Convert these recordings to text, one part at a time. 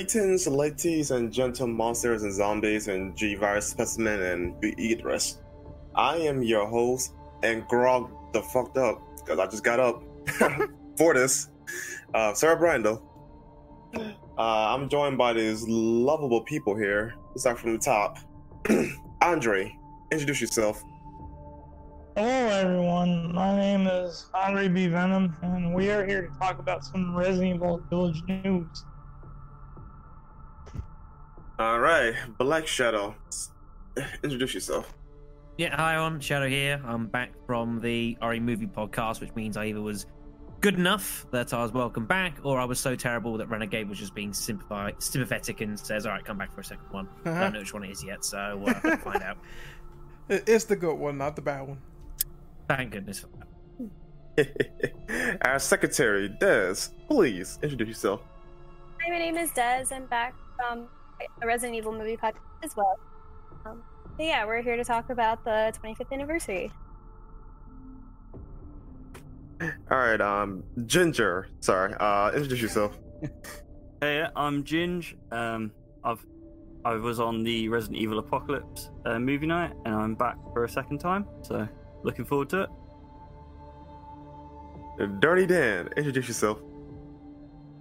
Greetings, ladies and gentle monsters and zombies and G-Virus specimen and Beatrice. I am your host and grog the fucked up because I just got up for this. Uh, Sarah Brando. Uh, I'm joined by these lovable people here. Let's start from the top. Andre, introduce yourself. Hello, everyone. My name is Andre B. Venom, and we are here to talk about some Resident Evil Village news. All right, Black Shadow, introduce yourself. Yeah, hi, I'm Shadow here. I'm back from the RE Movie Podcast, which means I either was good enough that I was welcome back, or I was so terrible that Renegade was just being sympathi- sympathetic and says, "All right, come back for a second one." I Uh-huh. don't know which one it is yet, so uh, I'll find out. It's the good one, not the bad one. Thank goodness for that. Our secretary, Des, please introduce yourself. Hi, my name is Des. I'm back from a Resident Evil movie podcast as well. Um, but yeah, we're here to talk about the 25th anniversary. All right, um, Ginger, sorry, uh, introduce yourself. Hey, I'm Ginge. Um, I've I was on the Resident Evil Apocalypse uh, movie night, and I'm back for a second time. So looking forward to it. Dirty Dan, introduce yourself.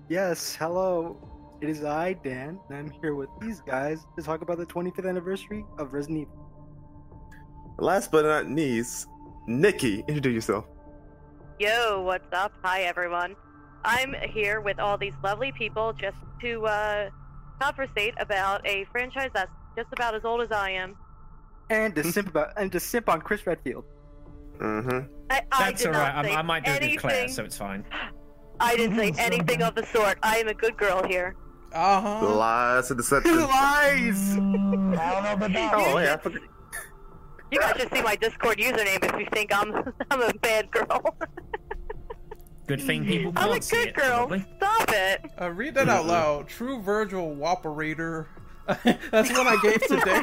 Yes, hello. It is I, Dan, and I'm here with these guys to talk about the 25th anniversary of Resident Evil. Last but not least, Nikki, introduce yourself. Yo, what's up? Hi, everyone. I'm here with all these lovely people just to uh, conversate about a franchise that's just about as old as I am. And to simp about and to simp on Chris Redfield. Mm-hmm. I, I That's all right. I, I might do it good Claire, so it's fine. I didn't say anything of the sort. I am a good girl here. Uh huh. Lies and deception. Lies! I don't know about that. Oh, yeah, I. You guys should see my Discord username if you think I'm I'm a bad girl. Good thing people I'm a good it, girl. probably. Stop it. Uh, read that out loud. True Virgil Woperator. That's what I gave today.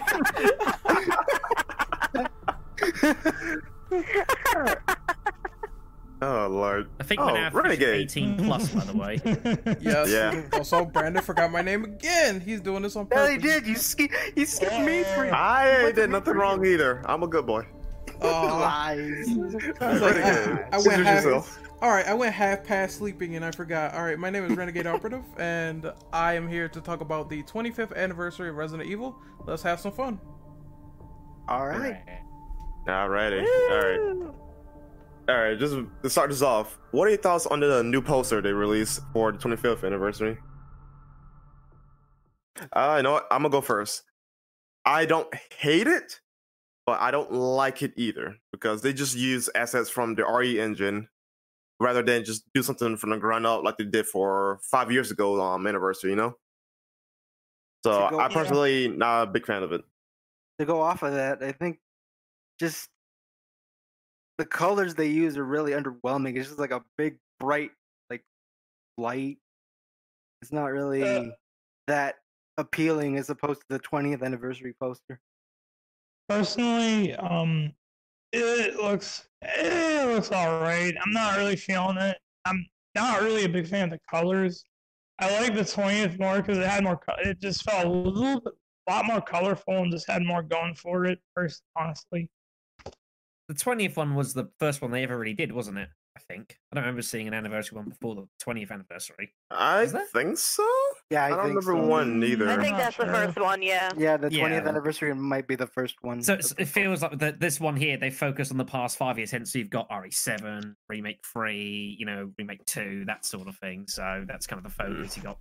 Oh, Lord. I think oh, we're now officially Renegade. 18 plus, by the way. yes. Yeah. Also, Brandon forgot my name again. He's doing this on Yeah, purpose. he did. You ski- you skipped me three. I ain't did nothing wrong either. I'm a good boy. Uh, Lies. I, was like, I, Renegade, I went half. All right, I went half past sleeping and I forgot. All right, my name is Renegade Operative, and I am here to talk about the 25th anniversary of Resident Evil. Let's have some fun. All right. Alrighty. Alright. Alright, just to start this off, what are your thoughts on the new poster they released for the 25th anniversary? Uh, you know what? I'm gonna go first. I don't hate it, but I don't like it either because they just use assets from the RE engine rather than just do something from the ground up like they did for five years ago um anniversary, you know? So go- I yeah. personally not a big fan of it. To go off of that, I think just the colors they use are really underwhelming. It's just like a big, bright, like light. It's not really Uh, that appealing as opposed to the 20th anniversary poster. Personally, um, it looks it looks all right. I'm not really feeling it. I'm not really a big fan of the colors. I like the 20th more because it had more. It just felt a little bit, a lot more colorful and just had more going for it. First, honestly, The 20th one was the first one they ever really did, wasn't it? I think. I don't remember seeing an anniversary one before the 20th anniversary. I think so. Yeah, I, I, don't remember so. one either. I think not that's the first one. Yeah. Yeah, the 20th Yeah. anniversary might be the first one. So it's, it feels like that this one here, they focus on the past five years. Hence, you've got RE7, Remake 3, you know, Remake 2, that sort of thing. So that's kind of the hmm. focus. You got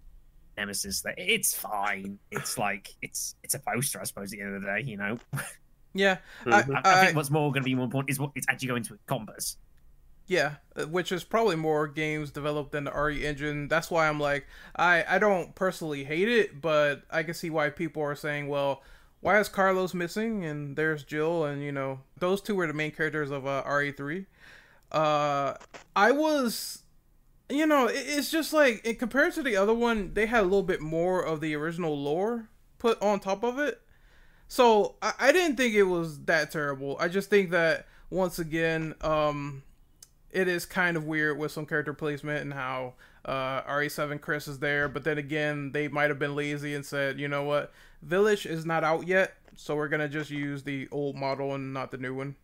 Nemesis there. It's fine. It's like, it's it's a poster, I suppose, at the end of the day, you know. Yeah, Mhm. I, I think what's more going to be more important is what it's actually going to encompass. Yeah, uh, which is probably more games developed than the RE engine. That's why I'm like, I I don't personally hate it, but I can see why people are saying, well, why is Carlos missing and there's Jill and you know those two were the main characters of uh, RE3. Uh, I was, you know, it, it's just like in compared to the other one, they had a little bit more of the original lore put on top of it. So I, I didn't think it was that terrible. I just think that once again, um, it is kind of weird with some character placement and how uh, RE7 Chris is there, but then again, they might have been lazy and said, you know what, Village is not out yet, so we're gonna just use the old model and not the new one.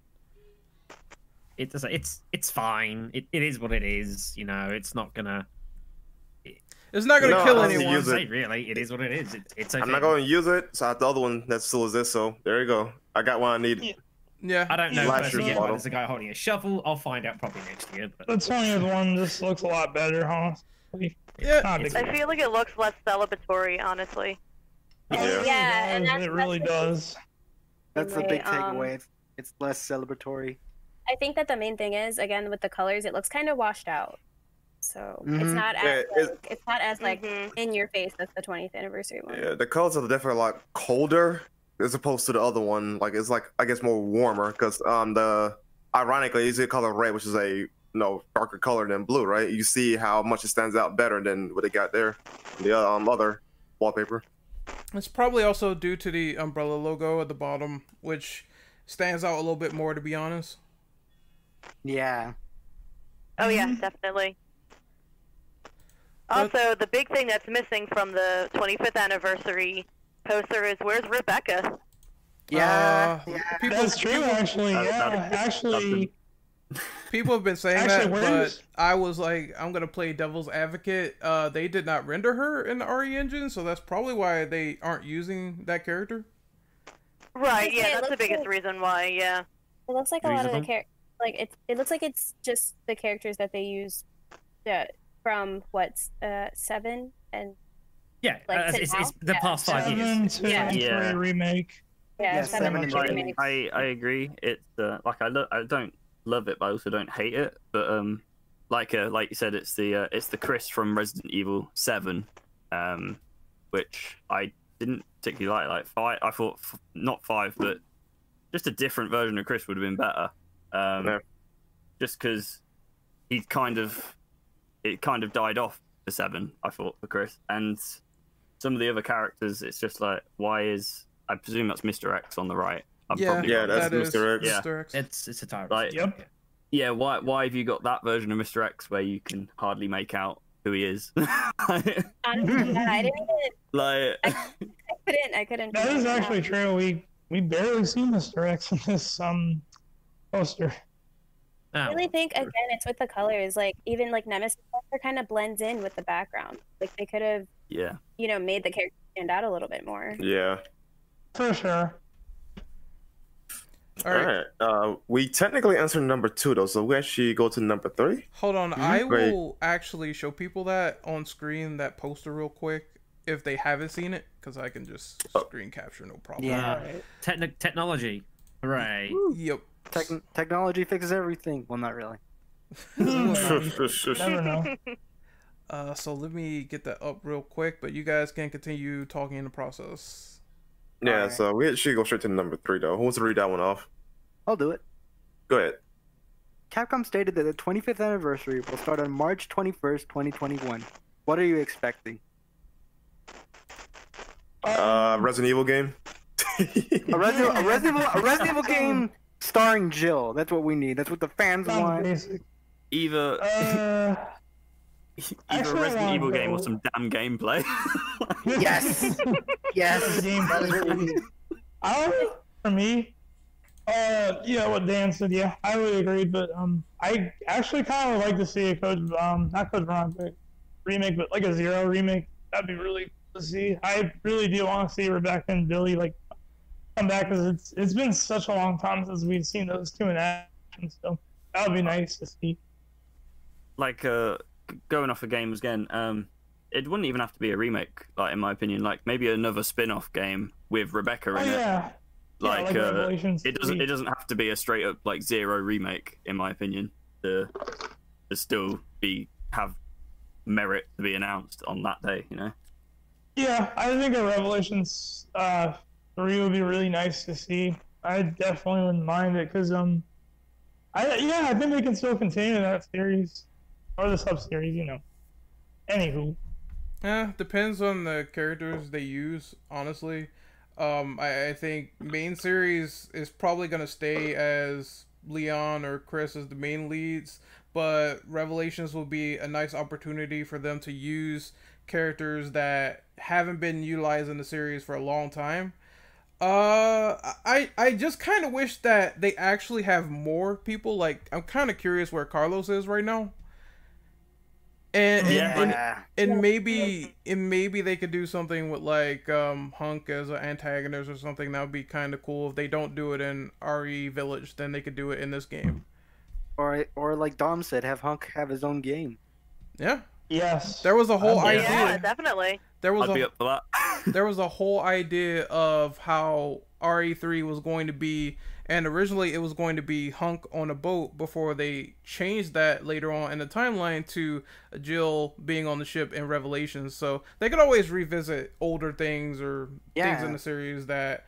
It does. It's it's fine. It, it is what it is. You know, it's not gonna. It's not gonna No, kill I don't anyone. use it. Really, it is what it is. It, it's okay. I'm not going to use it, so I have the other one that still exists. So there you go. I got what I needed. Yeah. Yeah, I don't know Last personally year's yet model. there's a guy holding a shovel. I'll find out probably next year. But The 20th one just looks a lot better, honestly. yeah. Not a big I feel like it looks less celebratory, honestly. Yeah. Yeah, and It really that's does. That's the big um, takeaway. It's, it's less celebratory. I think that the main thing is again with the colors, it looks kind of washed out. So it's Mhm. not as Yeah, it's- like, it's not as like Mhm. in your face as the 20th anniversary one. Yeah, the colors are definitely like colder as opposed to the other one. Like it's like I guess more warmer because um the ironically it's a color red, which is a you know darker color than blue, right? You see how much it stands out better than what they got there, the um, other wallpaper. It's probably also due to the umbrella logo at the bottom, which stands out a little bit more, to be honest. Yeah. Oh yeah, Mhm. definitely. But- Also, the big thing that's missing from the 25th anniversary poster is where's Rebecca? Yeah. Uh, yeah. People, That's true, actually. That- Yeah, actually. people have been saying Actually, that, but I was like, I'm gonna play devil's advocate. Uh, they did not render her in the RE engine, so that's probably why they aren't using that character. Right, yeah, that's the biggest like- reason why, yeah. It looks like a lot of the Reasonable. char- like it's it looks like it's just the characters that they use uh, from what's uh seven and yeah, Like uh, it's, it's the Yeah. past five Seven years. to Yeah. three Yeah. remake. yeah, Yeah, seven, seven and and three I, I agree. It's uh, like I lo- I don't love it, but I also don't hate it. But um, like uh, like you said, it's the uh, it's the Chris from Resident Evil Seven, um, which I didn't particularly like. Like five, I thought f- not five, but just a different version of Chris would have been better. Um, Yeah. just because he kind of it kind of died off for seven. I thought for Chris and some of the other characters. It's just like why is I presume that's Mister X on the right. I'm yeah, probably Yeah, wrong. that's that is Mr. X. Yeah. Mr. X. It's it's a tyrant. Right. Yep. Yeah, why why have you got that version of Mr. X where you can hardly make out who he is? like, Honestly, yeah, I didn't like I couldn't I couldn't. That figure is out. actually true. We we barely see Mr. X in this um poster. I Oh, really think again it's with the colors. Like even like Nemesis kind of blends in with the background. Like they could have yeah. you know made the character stand out a little bit more. Yeah. For sure. All All right, right. Uh, we technically answered number two though, so we actually go to number three. hold on. I Great. will actually show people that on screen that poster real quick if they haven't seen it, because I can just Oh. screen capture, no problem. Yeah. Alright. techni- technology. Hooray. Yep. Techn technology fixes everything. Well, not really. Never know. Uh, so let me get that up real quick, but you guys can continue talking in the process. yeah, Alright. so we should go straight to number three though. Who wants to read that one off? I'll do it. Go ahead. Capcom stated that the 25th anniversary will start on March 21st, 2021. What are you expecting? Uh, Resident Evil game. A Resident, a Resident, Evil, a Resident Evil game starring Jill. That's what we need. That's what the fans Sounds want. basic. Either Uh, either a Resident Evil game or some damn gameplay. Yes. Yes. Game That is what we. I for me, uh, yeah, what Dan said, yeah, I would agree. But um, I actually kind of like to see a Code, um, not Code Veronica remake, but like a Zero remake. That'd be really cool to see. I really do want to see Rebecca and Billy like come back because it's it's been such a long time since we've seen those two in action. So that would be nice to see. like uh going off of games again um it wouldn't even have to be a remake like in my opinion like maybe another spin-off game with rebecca Oh in it yeah, like, yeah, uh it doesn't it doesn't have to be a straight up like zero remake in my opinion to to still be have merit to be announced on that day you know Yeah, I think a Revelations uh, three would be really nice to see. I definitely wouldn't mind it because um, I yeah, I think they can still continue that series or the sub series, you know. Anywho, Yeah, depends on the characters they use, honestly. Um, I, I think main series is probably gonna stay as Leon or Chris as the main leads, but Revelations will be a nice opportunity for them to use characters that haven't been utilized in the series for a long time. Uh, I I just kind of wish that they actually have more people. Like, I'm kind of curious where Carlos is right now. And, and, Yeah. and Yeah. and maybe and maybe they could do something with like um Hunk as an antagonist or something. That would be kind of cool. If they don't do it in RE Village, then they could do it in this game. Or or like Dom said, have Hunk have his own game. Yeah, Yes. there was a whole I'm idea. Yeah, definitely. There was I'd be a up for that. there was a whole idea of how RE3 was going to be, and originally it was going to be Hunk on a boat before they changed that later on in the timeline to Jill being on the ship in Revelations. So they could always revisit older things or things in the series that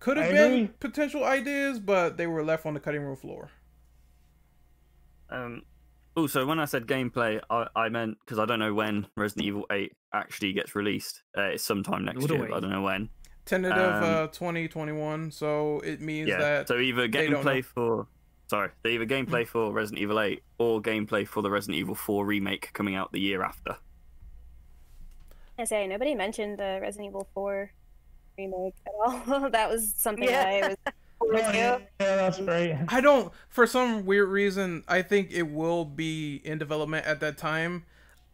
could have I been agree. potential ideas, but they were left on the cutting room floor. Um, also, when I said gameplay, I, I meant because I don't know when Resident Evil 8 actually gets released. Uh, it's sometime next Nor do year, but I don't know when. Tentative Um, uh, 2021, so it means Yeah. that So either they don't know. gameplay for sorry, so either gameplay for Resident Evil 8 or gameplay for the Resident Evil 4 remake coming out the year after. I say nobody mentioned the Resident Evil 4 remake at all. that was something Yeah. I was Oh, forward yeah, yeah, that's great. I don't. For some weird reason, I think it will be in development at that time.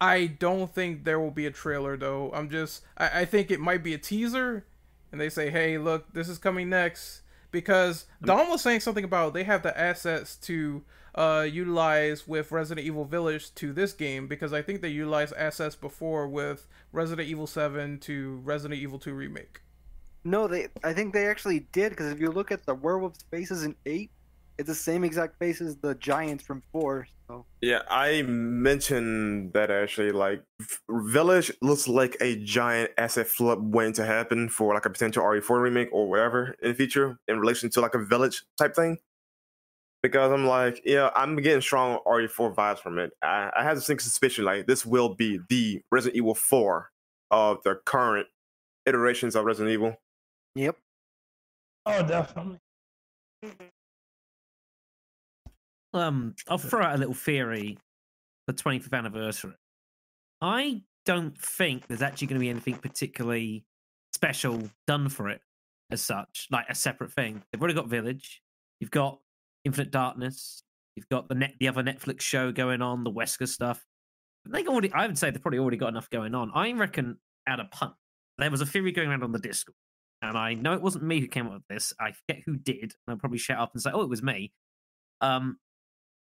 I don't think there will be a trailer though. I'm just. I, I think it might be a teaser, and they say, "Hey, look, this is coming next." Because Don was saying something about they have the assets to uh, utilize with Resident Evil Village to this game because I think they utilized assets before with Resident Evil 7 to Resident Evil 2 remake. No, they. I think they actually did because if you look at the werewolves' faces in eight, it's the same exact face as the giants from four. So Yeah, I mentioned that actually. Like, Village looks like a giant asset flip waiting to happen for like a potential RE4 remake or whatever in the future in relation to like a Village type thing. Because I'm like, yeah, I'm getting strong RE4 vibes from it. I, I have this suspicion like this will be the Resident Evil 4 of the current iterations of Resident Evil. Yep. Oh, definitely. Um, I'll throw out a little theory. The 25th anniversary. I don't think there's actually going to be anything particularly special done for it as such, like a separate thing. They've already got Village. You've got Infinite Darkness. You've got the net, the other Netflix show going on, the Wesker stuff. They already, I would say they've probably already got enough going on. I reckon, out of punt, there was a theory going around on the Discord, and I know it wasn't me who came up with this. I forget who did, and I'll probably shout up and say, "Oh, it was me." Um,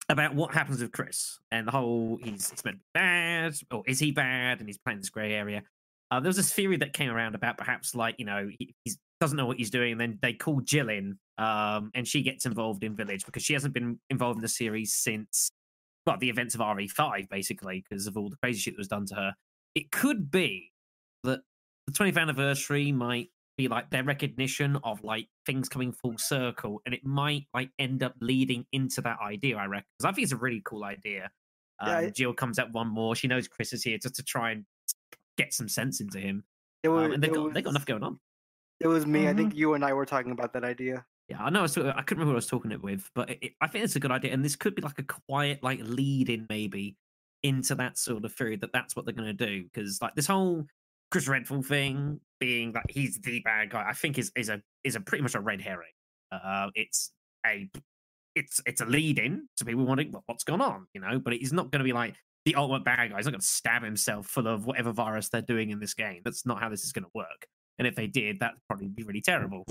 about what happens with Chris and the whole he's, he's meant to be bad, or is he bad, and he's playing this grey area. Uh, there was this theory that came around about perhaps like you know he doesn't know what he's doing, and then they call Jill in, um, and she gets involved in Village because she hasn't been involved in the series since well the events of RE5 basically because of all the crazy shit that was done to her. It could be that the 20th anniversary might be like their recognition of like things coming full circle and it might like end up leading into that idea i reckon because i think it's a really cool idea um, Yeah, I- jill comes out one more she knows chris is here just to try and get some sense into him It was. um, and they got was, they got enough going on It was me. I Mhm. think you and I were talking about that idea. yeah i know I, talking- I couldn't remember who i was talking it with but it, it- i think it's a good idea and this could be like a quiet like lead in maybe into that sort of theory that that's what they're going to do because like this whole chris redfield thing being that he's the bad guy i think is is a is a pretty much a red herring. Uh it's a it's it's a lead in to people wondering well, what's gone on? You know but he's not going to be like the ultimate bad guy. He's not going to stab himself full of whatever virus they're doing in this game. That's not how this is going to work. And if they did that'd probably be really terrible.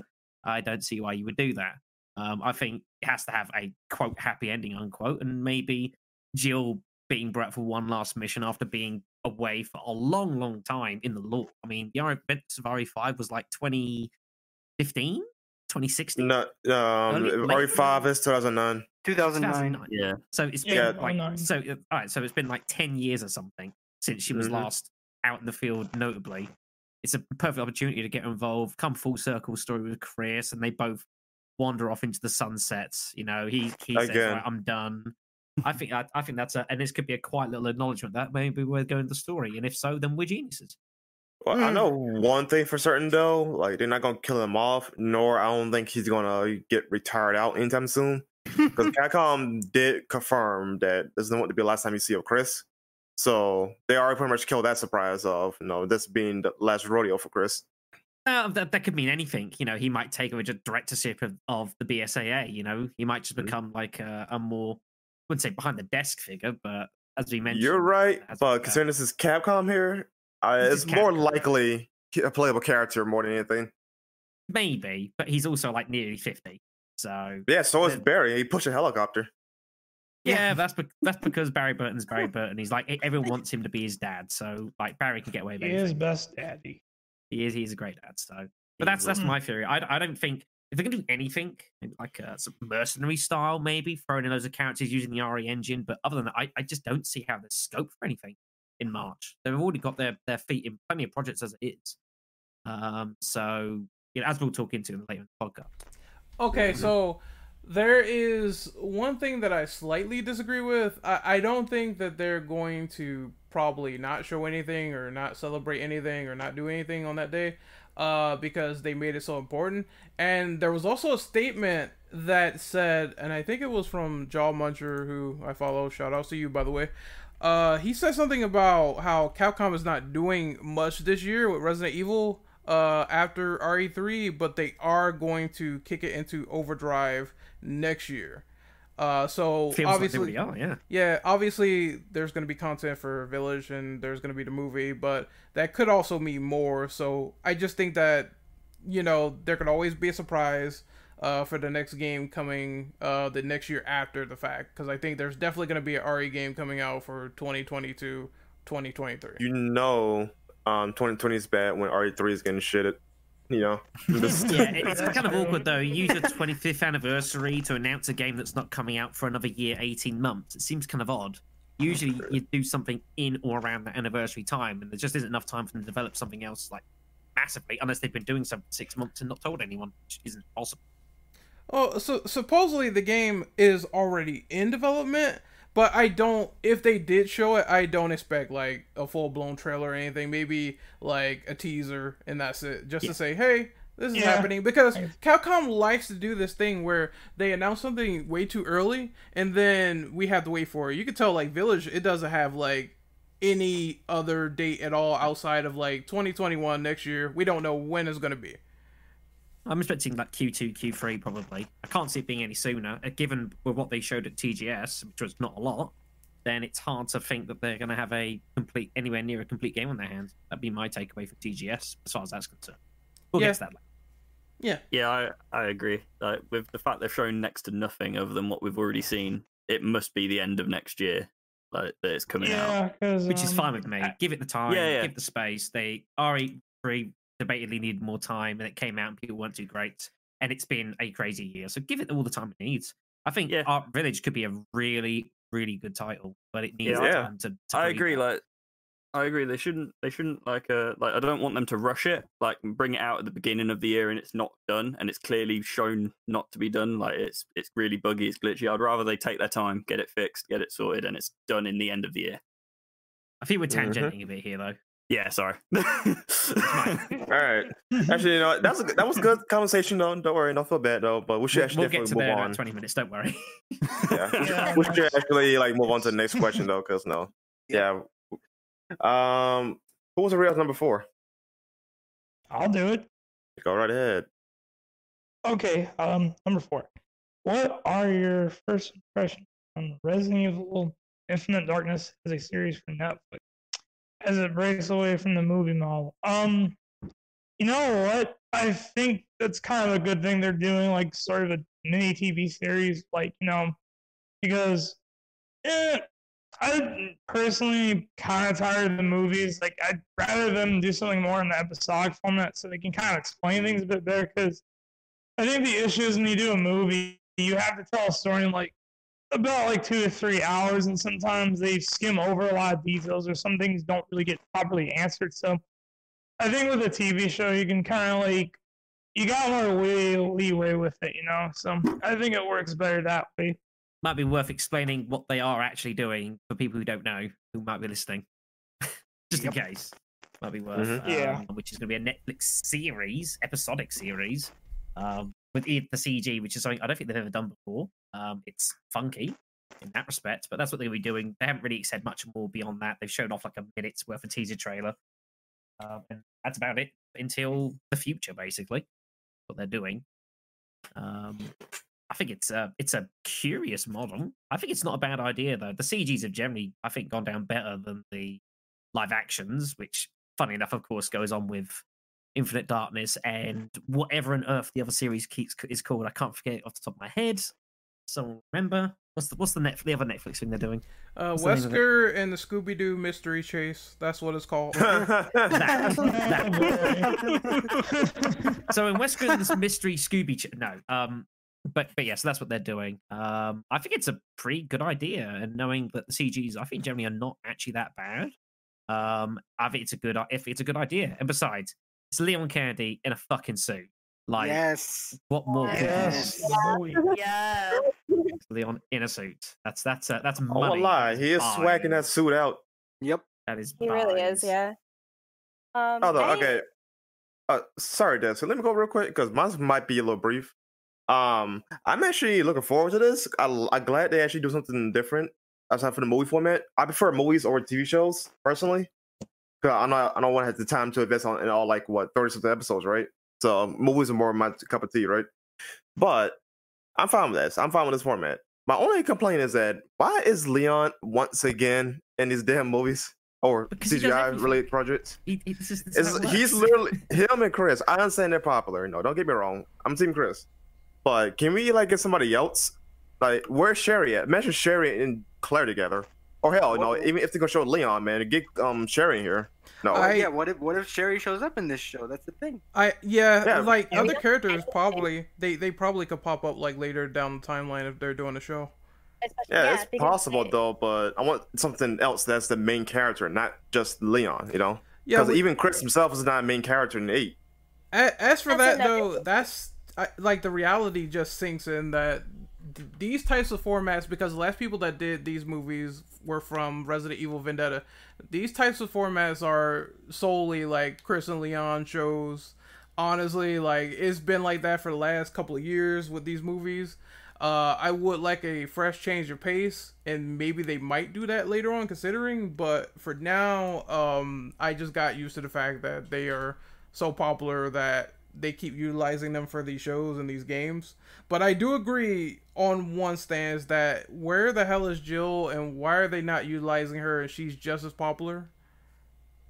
I don't see why you would do that. Um, I think it has to have a quote happy ending unquote, and maybe Jill being brought for one last mission after being away for a long, long time in the law. I mean, the events of RE5 was like 2015, 2016. No, um, RE5 is 2009. 2009. 2009. Yeah. So it's been Yeah, like so. uh, All right, so it's been like ten years or something since she was Mhm. last out in the field. Notably, it's a perfect opportunity to get involved, come full circle story with Chris, and they both wander off into the sunsets. You know, he he says, right, "I'm done." I think I, I think that's a and this could be a quiet little acknowledgement that maybe we're going the story, and if so, then we're geniuses. Well, I know one thing for certain though, like they're not gonna kill him off, nor I don't think he's gonna get retired out anytime soon. because Capcom did confirm that this isn't want to be the last time you see of Chris. So they already pretty much killed that surprise of you know this being the last rodeo for Chris. Uh, that, that could mean anything. You know, he might take over just directorship of, of the BSAA. You know, he might just Mhm. become like a, a more, I wouldn't say behind the desk figure, but as we mentioned, You're right, as but uh, considering this is Capcom here, uh, it's is more likely a playable character more than anything. maybe, but he's also like nearly fifty. So Yeah, so is Barry. He pushed a helicopter. yeah, that's be- that's because Barry Burton's Barry Burton. He's like everyone wants him to be his dad. So like Barry can get away with He anything. is best daddy. He is. He's a great dad. So, but that's that's my theory. I, I don't think if they're gonna do anything, like a mercenary style, maybe throwing in loads of characters using the RE engine. But other than that, I, I just don't see how there's scope for anything in March. They've already got their their feet in plenty of projects as it is. Um. So you know, as we'll talk into later in the podcast. Okay, so there is one thing that I slightly disagree with. I, I don't think that they're going to probably not show anything or not celebrate anything or not do anything on that day uh, because they made it so important. And there was also a statement that said, and I think it was from Jaw Muncher, who I follow. Shout out to you, by the way. Uh, he said something about how Capcom is not doing much this year with Resident Evil uh, after RE3, but they are going to kick it into overdrive next year. Uh, so Feels like obviously, they already are. Yeah. yeah, obviously there's going to be content for Village and there's going to be the movie, but that could also mean more. So I just think that you know there could always be a surprise uh, for the next game coming uh, the next year after the fact because I think there's definitely going to be an RE game coming out for 2022, 2023. You know, um, 2020 is bad when RE3 is getting shitted. You know, Just- yeah, it's kind of awkward though. Use your 25th anniversary to announce a game that's not coming out for another year, 18 months. It seems kind of odd. Usually, you do something in or around that anniversary time, and there just isn't enough time for them to develop something else like massively, unless they've been doing something six months and not told anyone, which isn't possible. Oh, so supposedly the game is already in development, but I don't. If they did show it, I don't expect like a full blown trailer or anything. Maybe like a teaser, and that's it, just Yeah. to say, hey, this is Yeah. happening. Because Capcom likes to do this thing where they announce something way too early, and then we have to wait for it. You can tell like Village, it doesn't have like any other date at all outside of like 2021 next year. We don't know when it's gonna be. I'm expecting like Q2, Q3 probably. I can't see it being any sooner. Uh, Given with what they showed at TGS, which was not a lot, then it's hard to think that they're going to have a complete, anywhere near a complete game on their hands. That'd be my takeaway for TGS, as far as that's concerned. We'll Yeah. get to that later. Yeah, I, I agree. Like with the fact they've shown next to nothing other than what we've already seen, it must be the end of next year. Like that it's coming out. Yeah, because which is um, fine with me. I- Give it the time, Yeah, yeah. give it the space. They RE3 debatedly needed more time, and it came out and people weren't too great. And it's been a crazy year, so give it all the time it needs. I think Yeah. Art Village could be a really, really good title, but it needs Yeah. the Yeah. time to. to I agree. out. Like, I agree. They shouldn't. They shouldn't like. Uh, like I don't want them to rush it. Like bring it out at the beginning of the year and it's not done, and it's clearly shown not to be done. Like it's it's really buggy. It's glitchy. I'd rather they take their time, get it fixed, get it sorted, and it's done in the end of the year. I think we're Mhm. tangenting a bit here, though. Yeah. Sorry. All right. Actually, you know, what, that's a, that was good conversation though. Don't worry, don't feel bad though. But we should We'll, actually we'll get to definitely there move in on. about 20 minutes, don't worry. Yeah, we should, Yeah. we should actually like move on to the next question though, because no, yeah. Um, who was the real number four? I'll do it. Go right ahead. Okay, um, number four. What are your first impressions on Resident Evil Infinite Darkness as a series for Netflix as it breaks away from the movie model? Um, you know what? I think that's kind of a good thing they're doing, like sort of a mini TV series, like you know, because eh, I personally kind of tired of the movies. Like I'd rather them do something more in the episodic format, so they can kind of explain things a bit better. Because I think the issue is when you do a movie, you have to tell a story in like about like two to three hours, and sometimes they skim over a lot of details, or some things don't really get properly answered. So I think with a TV show, you can kind of like you got more way, leeway with it, you know. So I think it works better that way. might be worth explaining what they are actually doing for people who don't know, who might be listening. Just in case. Might be worth. Mhm. Yeah. um, Which is going to be a Netflix series, episodic series, um, with the CG, which is something I don't think they've ever done before. Um, it's funky in that respect, but that's what they'll be doing. They haven't really said much more beyond that. They've shown off like a minute's worth of teaser trailer, um, and that's about it until the future, basically. What they're doing. Um, I think it's a it's a curious model. I think it's not a bad idea though. The CGs have generally, I think, gone down better than the live actions, which, funny enough, of course, goes on with Infinite Darkness and whatever on earth the other series keeps is called. I can't forget off the top of my head. Someone remember? What's the what's the net the other Netflix thing they're doing? Uh, What's the name of it? Wesker and the Scooby Doo Mystery Chase. That's what it's called. so in Wesker's mystery Scooby, Ch- no, um, but but yeah, so that's what they're doing. Um, I think it's a pretty good idea, and knowing that the CGs, I think generally are not actually that bad. Um, I think it's a good if it's a good idea, and besides, it's Leon Kennedy in a fucking suit. Like, yes. what more? could you Yes. want? Oh, Yes. Leon in a suit. That's that's uh, that's I won't lie, he is swagging that suit out. Yep. That is. He really is, yeah. Um, Oh, I- okay. Uh, sorry, Dad. So let me go real quick because mine might be a little brief. Um, I'm actually looking forward to this. I, I'm glad they actually do something different outside from the movie format. I prefer movies over TV shows personally. Cause I know I don't want to have the time to invest on in all like what 30 something episodes, right? So um, movies are more my cup of tea, right? But I'm fine with this. I'm fine with this format. My only complaint is that why is Leon once again in these damn movies or Because CGI related projects? He, he, this is, this It's, how he's literally him and Chris. I understand they're popular. No, don't get me wrong. I'm Team Chris. But can we like get somebody else? Like, where's Sherry at? Mention Sherry and Claire together. Or hell, no. Even if they're gonna show Leon, man, get um Sherry here. No, Oh, I- yeah. What if what if Sherry shows up in this show? That's the thing. I yeah, Yeah. like Yeah, we other characters probably they they probably could pop up like later down the timeline if they're doing a show. especially- yeah, it's possible they- though. But I want something else that's the main character, not just Leon. You know, Yeah, because even Chris himself is not a main character in eight. A- As for That's that though, thing. that's I, like the reality just sinks in that th- these types of formats because the last people that did these movies were from Resident Evil Vendetta. These types of formats are solely like Chris and Leon shows. Honestly, like it's been like that for the last couple of years with these movies. Uh, I would like a fresh change of pace, and maybe they might do that later on, considering. But for now, um, I just got used to the fact that they are so popular that they keep utilizing them for these shows and these games. But I do agree on one stance that where the hell is Jill and why are they not utilizing her and she's just as popular?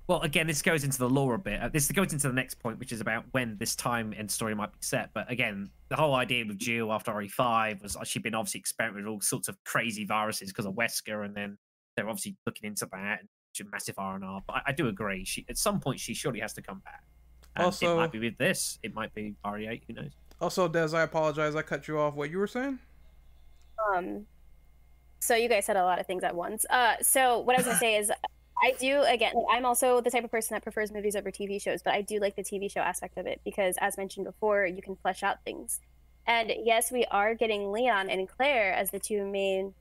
Well, again, this goes into the lore a bit. Uh, This goes into the next point, which is about when this time and story might be set. But again, the whole idea with Jill after RE5 was uh, she'd been obviously experimenting with all sorts of crazy viruses because of Wesker, and then they're obviously looking into that and massive R&R. But I, I do agree, she at some point she surely has to come back. And Also- it might be with this, it might be RE8, who knows? Also, Des, I apologize. I cut you off. What you were saying? Um, so you guys said a lot of things at once. Uh, so what I was gonna say is, I do again. I'm also the type of person that prefers movies over TV shows, but I do like the TV show aspect of it because, as mentioned before, you can flesh out things. And yes, we are getting Leon and Claire as the two main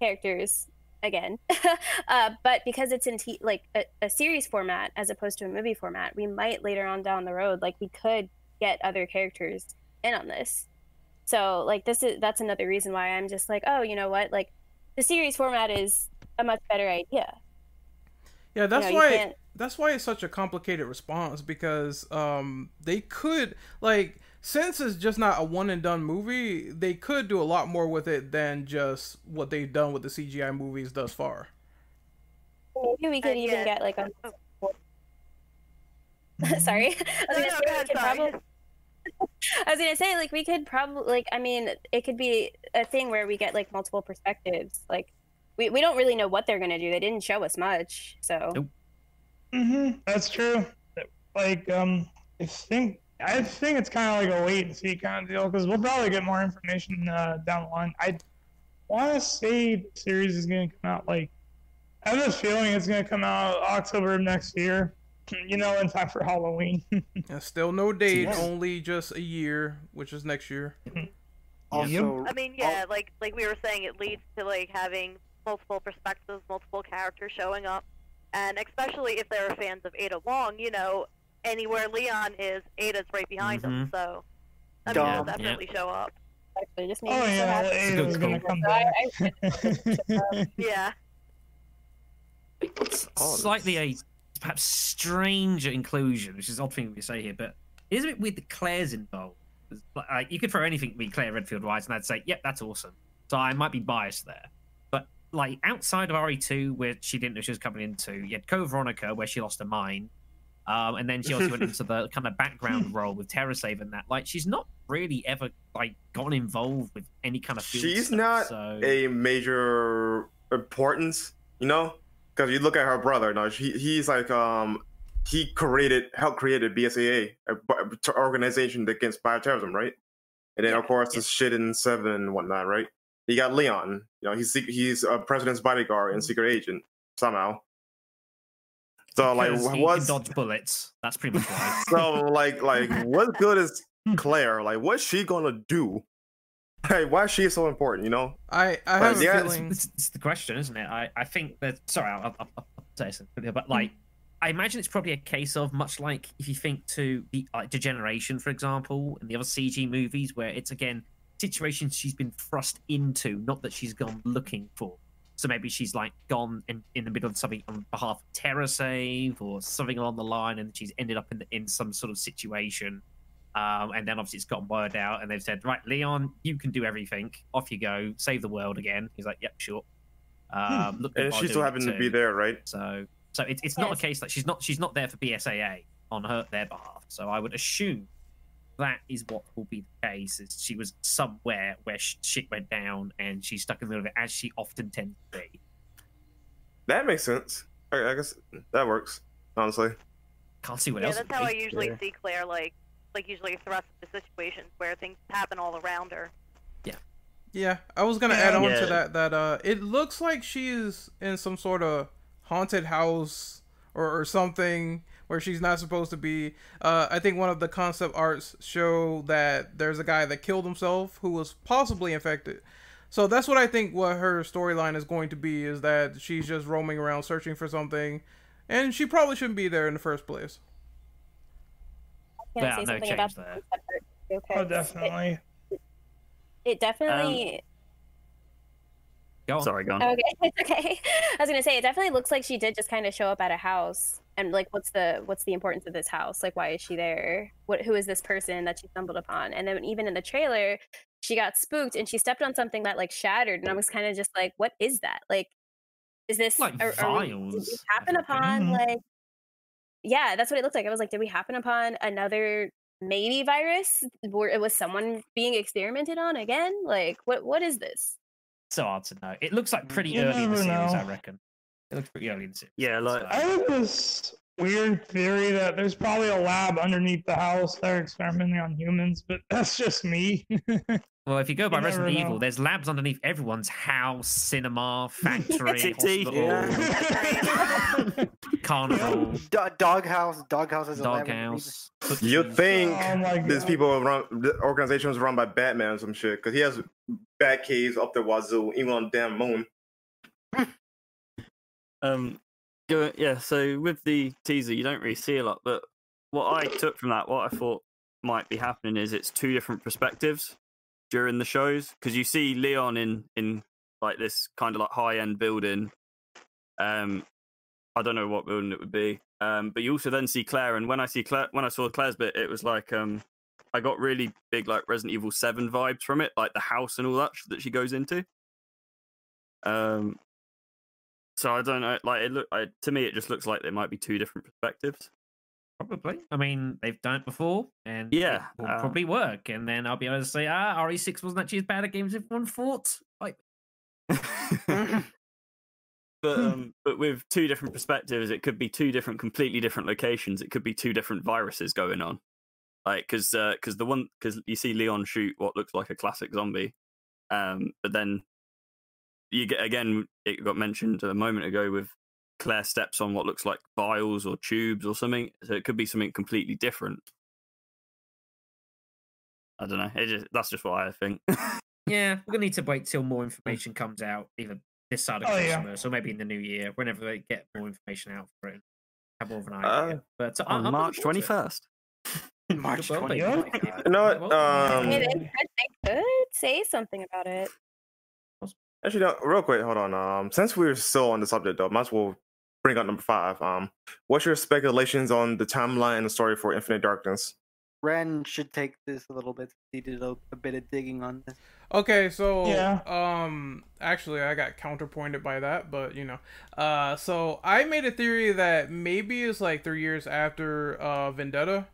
characters again, uh, but because it's in t- like a, a series format as opposed to a movie format, we might later on down the road, like we could get other characters in on this. So like this is that's another reason why I'm just like, oh, you know what? Like the series format is a much better idea. Yeah, that's know, why that's why it's such a complicated response because um they could like since it's just not a one and done movie, they could do a lot more with it than just what they've done with the CGI movies thus far. Maybe we could even get like a sorry. I was No, gonna no, say, go we ahead, could sorry. probably- I was gonna say like we could probably like I mean it could be a thing where we get like multiple perspectives. Like we, we don't really know what they're gonna do. They didn't show us much, so Nope. hmm that's true. Like, um, I think I think it's kind of like a wait and see kind of deal because we'll probably get more information uh, down the line. I want to say the series is going to come out like I have this feeling it's going to come out October of next year. You know, in time for Halloween. And still no date, Yes. only just a year, which is next year. Also, I mean, yeah, like like we were saying, it leads to like having multiple perspectives, multiple characters showing up, and especially if there are fans of Ada Wong, you know, anywhere Leon is, Ada's right behind him. Mm-hmm. So I mean, Dumb. they'll definitely show up. Actually, just made Oh me so yeah, happy. Ada good was gonna come back. Yeah. Slightly a perhaps stranger inclusion, which is an odd thing we say here, but it is a bit weird that Claire's involved. Like, you could throw anything at me, Claire Redfield wise, and I'd say, yep, that's awesome. So I might be biased there. But like outside of RE2, where she didn't know she was coming into, you had Co Veronica, where she lost her mind. Um, and then she also went into the kind of background role with Terra Save and that. Like, she's not really ever like gotten involved with any kind of. She's stuff, not so... a major importance, you know, because you look at her brother. No, he he's like um he created helped created BSAA, a organization that against bioterrorism, right? And then of course yeah. the shit in seven and whatnot, right? You got Leon, you know, he's he's a president's bodyguard and secret agent somehow. So like, Because he what's can dodge bullets. That's pretty much why. so like like what good is hmm. Claire? Like, what's she gonna do? Like, why is she so important? You know? I I But have a feeling. It's, it's the question, isn't it? I, I think that. Sorry, I'll, I'll, I'll say something, but hmm. like, I imagine it's probably a case of much like if you think to the like Degeneration, for example, and the other CG movies, where it's again situations she's been thrust into, not that she's gone looking for. So maybe she's like gone in, in the middle of something on behalf of Terra Save or something along the line, and she's ended up in the, in some sort of situation. Um, and then obviously it's gotten word out, and they've said, "Right, Leon, you can do everything. Off you go, save the world again." He's like, "Yep, sure." Um, look, And people she still doing it happened to be there, right? So, so it's it's not a case that she's not she's not there for BSAA on her their behalf. So I would assume that is what will be the case. Is she was somewhere where sh- shit went down, and she's stuck in the middle of it, as she often tends to be. That makes sense. I, I guess that works. Honestly, Can't see what Yeah, else. it that's how I usually Yeah. see Claire, like, like usually thrust into situations where things happen all around her. Yeah, Yeah, I was gonna Yeah. add on Yeah. to that that uh, it looks like she's in some sort of haunted house or, or something where she's not supposed to be. Uh, I think one of the concept arts show that there's a guy that killed himself who was possibly infected. So that's what I think. What her storyline is going to be is that she's just roaming around searching for something, and she probably shouldn't be there in the first place. Can I Yeah, say no something change about there. the concept art too, 'cause Oh, it- definitely. It, definitely. Go on. Sorry, gone. Okay, it's okay. I was gonna say it definitely looks like she did just kind of show up at a house, and like, what's the what's the importance of this house? Like, why is she there? What who is this person that she stumbled upon? And then even in the trailer, she got spooked and she stepped on something that like shattered, and I was kind of just like, what is that? Like, is this Like are- are we- did we happen upon Mhm. like? Yeah, that's what it looked like. I was like, did we happen upon another maybe virus where it was someone being experimented on again? Like, what what is this? So hard to know. It looks like pretty You early in the never series, I reckon. It looks pretty early in the series. Yeah, like- so- I have this weird theory that there's probably a lab underneath the house They're experimenting on humans, but that's just me. Well, if you go by You Resident Evil, know. there's labs underneath everyone's house, cinema, factory, City, hospital, carnival, Do- doghouse, doghouse is a lab underneath doghouse. you think Oh these God. people run the organization was run by Batman or some shit because he has bat caves up the wazoo, even on damn moon. Hmm. Um, go, yeah. So with the teaser, you don't really see a lot, but what I took from that, what I thought might be happening is it's two different perspectives during the shows because you see Leon in in like this kind of like high end building. Um, I don't know what building it would be. Um, but you also then see Claire, and when I see Claire, when I saw Claire's bit, it was like um, I got really big like Resident Evil Seven vibes from it, like the house and all that that she goes into. Um, so I don't know. Like it look I, to me, it just looks like there might be two different perspectives. Probably. I mean, they've done it before, and Yeah, will uh, probably work. And then I'll be able to say, ah, RE6 wasn't actually as bad at games as everyone thought. Like, but um, but with two different perspectives, it could be two different, completely different locations. It could be two different viruses going on. Like because because the one because you see Leon shoot what looks like a classic zombie, um, but then you get again it got mentioned a moment ago with Claire steps on what looks like vials or tubes or something. So it could be something completely different. I don't know. It just that's just what I think. yeah, we're gonna need to wait till more information comes out, either this side of Oh, yeah. Christmas or maybe in the new year, whenever they get more information out for it. Have more of an Uh, idea. but I- on I'm March looking forward twenty to it. first. March Well, they- 20. You know what? Well, Um, It- it- they could say something about it. Actually, no, real quick, hold on. Um, since we're still on the subject, though, might as well bring up number five. Um, what's your speculations on the timeline and the story for Infinite Darkness? Ren should take this a little bit. He did a, a bit of digging on this. Okay, so Yeah. um actually I got counterpointed by that, but you know. Uh so I made a theory that maybe it's like 3 years after uh Vendetta,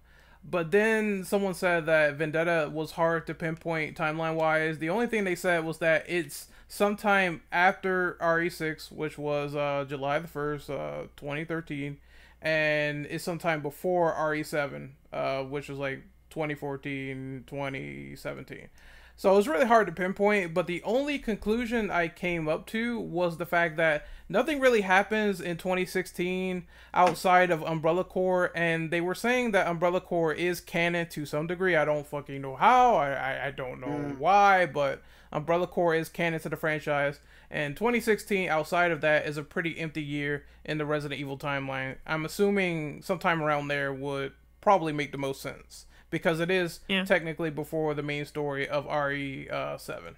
but then someone said that Vendetta was hard to pinpoint timeline-wise. The only thing they said was that it's sometime after RE6, which was uh July the 1st, uh 2013, and it's sometime before RE7, uh which was like 2014, 2017. So it was really hard to pinpoint, but the only conclusion I came up to was the fact that nothing really happens in 2016 outside of Umbrella Corps, and they were saying that Umbrella Corps is canon to some degree. I don't fucking know how, I, I, I don't know Mm. why, but Umbrella Corps is canon to the franchise. And 2016, outside of that, is a pretty empty year in the Resident Evil timeline. I'm assuming sometime around there would probably make the most sense because it is Yeah. technically before the main story of RE uh, seven.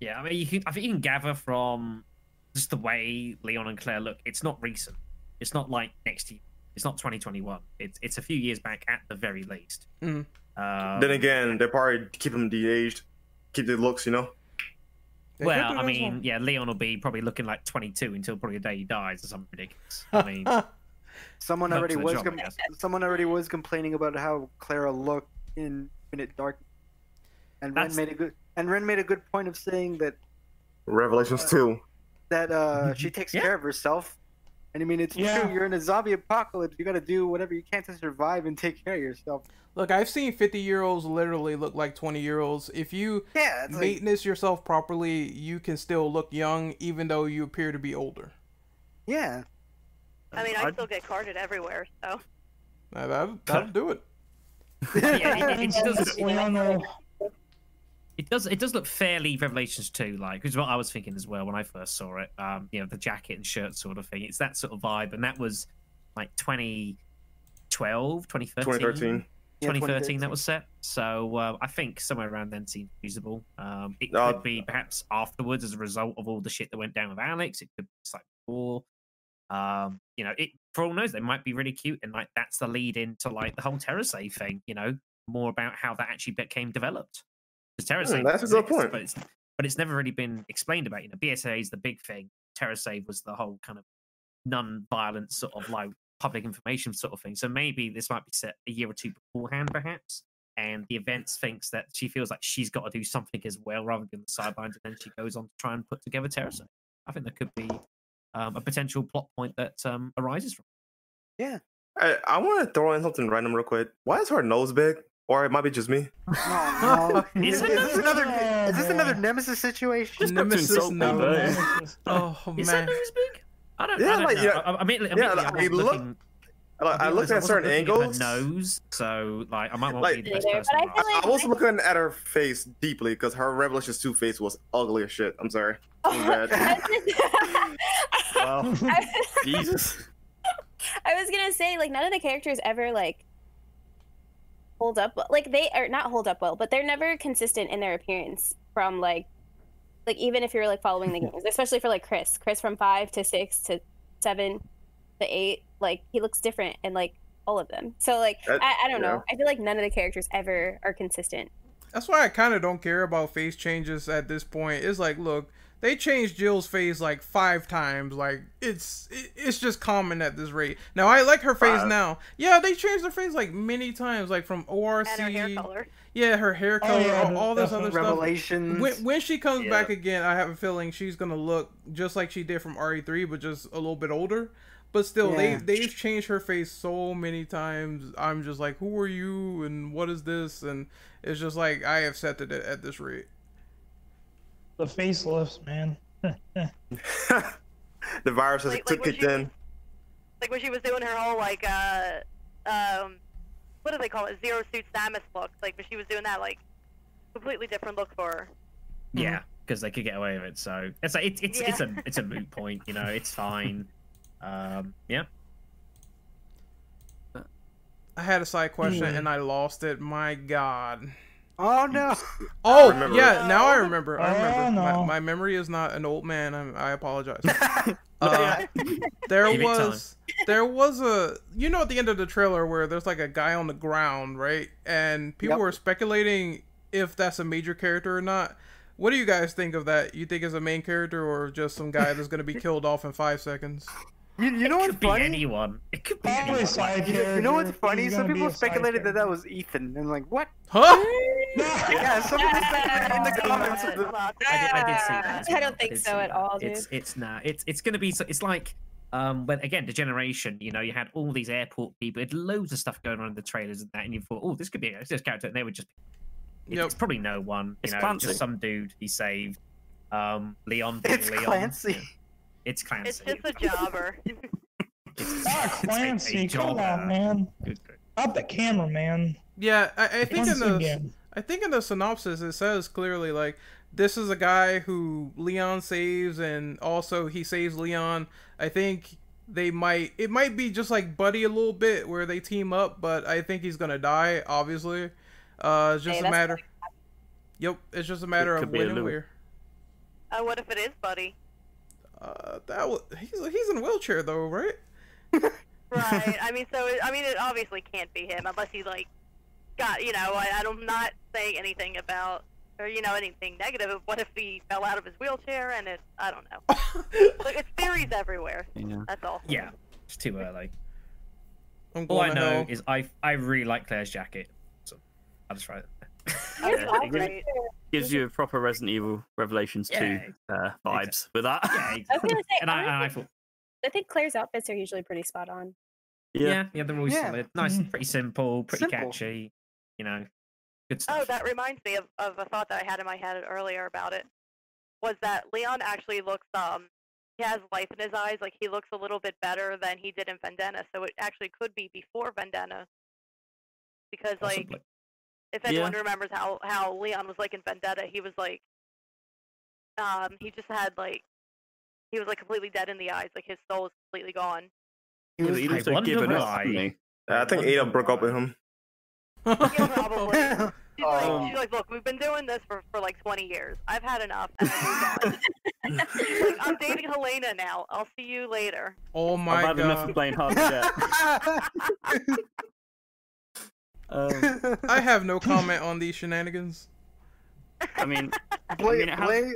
Yeah, I mean, you can, I think you can gather from just the way Leon and Claire look. It's not recent. It's not like next year. It's not 2021. It's it's a few years back at the very least. Mhm. Um, then again, they probably keep them de-aged, keep their looks, you know. They well, I that as mean, yeah, Leon will be probably looking like 22 until probably the day he dies or something ridiculous. I mean, Someone already was job, com- someone already was complaining about how Clara looked in Infinite Dark, and Ren made a good and Ren made a good point of saying that Revelations Uh, two. that uh she takes Yeah. care of herself. And I mean, it's Yeah. true. You're in a zombie apocalypse. You got to do whatever you can to survive and take care of yourself. Look, I've seen 50 year olds literally look like 20 year olds. If you Yeah, it's like, yourself properly, you can still look young even though you appear to be older. yeah. I mean, I still get carded everywhere, so. Now, that, that'll do it. yeah, it, it, it does. We all know. It does. It does look fairly Revelations 2 like, which is what I was thinking as well when I first saw it. Um, you know, the jacket and shirt sort of thing. It's that sort of vibe, and that was like 2012, 2013. 2013. Yeah, 2013 that was set. So uh, I think somewhere around then seems feasible. Um, it Uh, could be perhaps afterwards as a result of all the shit that went down with Alex. It could be like before. Um, you know, it for all knows they might be really cute, and like that's the lead into like the whole TerraSave thing. You know, more about how that actually became developed. TerraSave, Hmm, that's a good point. but it's but it's never really been explained about. You know, BSA is the big thing. TerraSave was the whole kind of non-violent sort of like public information sort of thing. So maybe this might be set a year or two beforehand, perhaps. And the events thinks that she feels like she's got to do something as well, rather than the sidelines, and then she goes on to try and put together TerraSave. I think there could be um, a potential plot point that um, arises from. Yeah, I, I want to throw in something random real quick. Why is her nose big? Or it might be just me. Oh, no. Is is, it is this another? Oh, Is this boy. nemesis nemesis situation? Just Nemesis insult me, no. but Oh, Is man. that nose big? I don't. Yeah, I don't like, know. yeah. I, I mean, I mean, Yeah, I like, wasn't look- looking. Like, I looked at wasn't certain angles. At her nose, so like I might not Like- be the best Neither, person. I to feel ask. like- I was looking at her face deeply because her Revelations 2 face was ugly as shit. I'm sorry. My bad. Wow. I, Jesus. I was gonna say like none of the characters ever like hold up like they are not hold up well, but they're never consistent in their appearance from like like even if you're like following the games, especially for like Chris. Chris from five to six to seven to eight, like he looks different in like all of them. So like That- I, I don't yeah. know. I feel like none of the characters ever are consistent. That's why I kind of don't care about face changes at this point. It's like, look, they changed Jill's face like five times. Like it's it's just common at this rate. Now I like her face Five. now. Yeah, they changed her face like many times, like from ORC. And her hair color. Yeah, her hair Oh, color, yeah, all, all this other definitely. stuff. When, when she comes Yeah. back again, I have a feeling she's gonna look just like she did from RE3, but just a little bit older. But still, Yeah. they they've changed her face so many times. I'm just like, who are you, and what is this? And it's just like I accepted it at this rate. The facelifts, man. the virus has Like- like took when kicked she- in. Like when she was doing her whole like uh um what do they call it? Zero suit Samus look. Like when she was doing that like completely different look for her. Yeah, because they could get away with it. So it's like it's it's it's a it's a moot point. You know, it's fine. Um, yeah. I had a side question Hmm. and I lost it. My God. Oh no! Oh yeah, it. now I remember. I Oh, remember. no. My, my memory is not an old man. I'm, I apologize. Uh, there Give it time. was there was a you know at the end of the trailer where there's like a guy on the ground, right? And people Yep. were speculating if that's a major character or not. What do you guys think of that? You think it's a main character or just some guy that's gonna be killed off in five seconds? You, you know it what's could be funny? anyone. It could be Probably anyone. side Like, You, you know what's funny? He's Some people a side speculated that that was Ethan. And like, what? Huh? Yeah, some people speculated in the comments. Of the, I did, I did see that. as I don't think did so at that. all, dude. It's it's nah. It's it's gonna be. so- It's like um when again the generation. You know, you had all these airport people. It had loads of stuff going on in the trailers and that, and you thought, oh, this could be a this character, and they would just. It's, Yep. it's probably no one. You It's know, Clancy. just some dude he saved. Um, Leon. being it's Leon. Clancy. It's Clancy. It's just a jobber. It's- Ah, it's a- a Clancy, come on, man. Good, good. Up the camera, man. Yeah, I, I think in the again. I think in the synopsis it says clearly like this is a guy who Leon saves and also he saves Leon. I think they might it might be just like Buddy a little bit where they team up, but I think he's gonna die, obviously. Uh it's just Hey, a matter Yep, it's just a matter could of when and little- where. Uh, what if it is Buddy? Uh that was he's he's in a wheelchair though, right? Right. I mean, so it, I mean, it obviously can't be him unless he like got you know. I, I'm not saying anything about or you know anything negative. Of what if he fell out of his wheelchair and it? I don't know. Look, it's theories everywhere. Yeah. That's all. Yeah, it's too early. I'm All I to know hell. is I I really like Claire's jacket. So I'll just try it. Oh, Yeah, that's. Gives you a proper Resident Evil Revelations Yeah, 2 uh, vibes with that. Yeah, I was exactly. gonna say, and I, and I thought, I think Claire's outfits are usually pretty spot on. yeah, yeah, they're always Yeah. solid, nice, Mhm. pretty simple, pretty Simple. catchy. You know, good stuff. Oh, that reminds me of, of a thought that I had in my head earlier about it. Was that Leon actually looks um he has life in his eyes, like he looks a little bit better than he did in Vendetta, so it actually could be before Vendetta. Because like Possibly. If anyone remembers how how Leon was like in Vendetta, he was like um he just had like he was like completely dead in the eyes, like his soul was completely gone. Yeah, but He he'd I also wonder given up, why. hadn't? I think Ada broke up with him. Yeah, probably. She's, like, Oh. she's like, look, we've been doing this for, for like 20 years. I've had enough. And I moved on. She's like, I'm dating Helena now. I'll see you later. Oh I've my had enough of god. playing hard to get. Um, I have no comment on these shenanigans. I mean, blame, mean, it blame,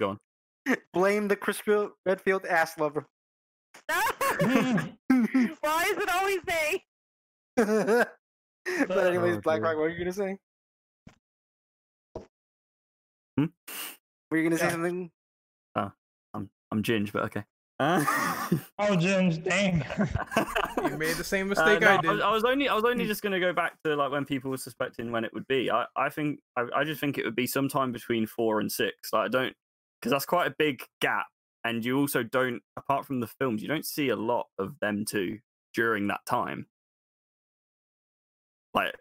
Go on. blame the Chris Redfield ass lover. Why is it always me? but anyways, Oh, Black dear. Rock, what are you gonna say? Hmm? Were you gonna say Yeah. something? I'm I'm Ginge, but okay. Uh, Oh, James, dang. You made the same Uh, mistake no, I I, did. was, I was only I was only just going to go back to like when people were suspecting when it would be. I I think I, I just think it would be sometime between four and six. Like I don't because that's quite a big gap, and you also don't apart from the films, you don't see a lot of them two during that time. Like,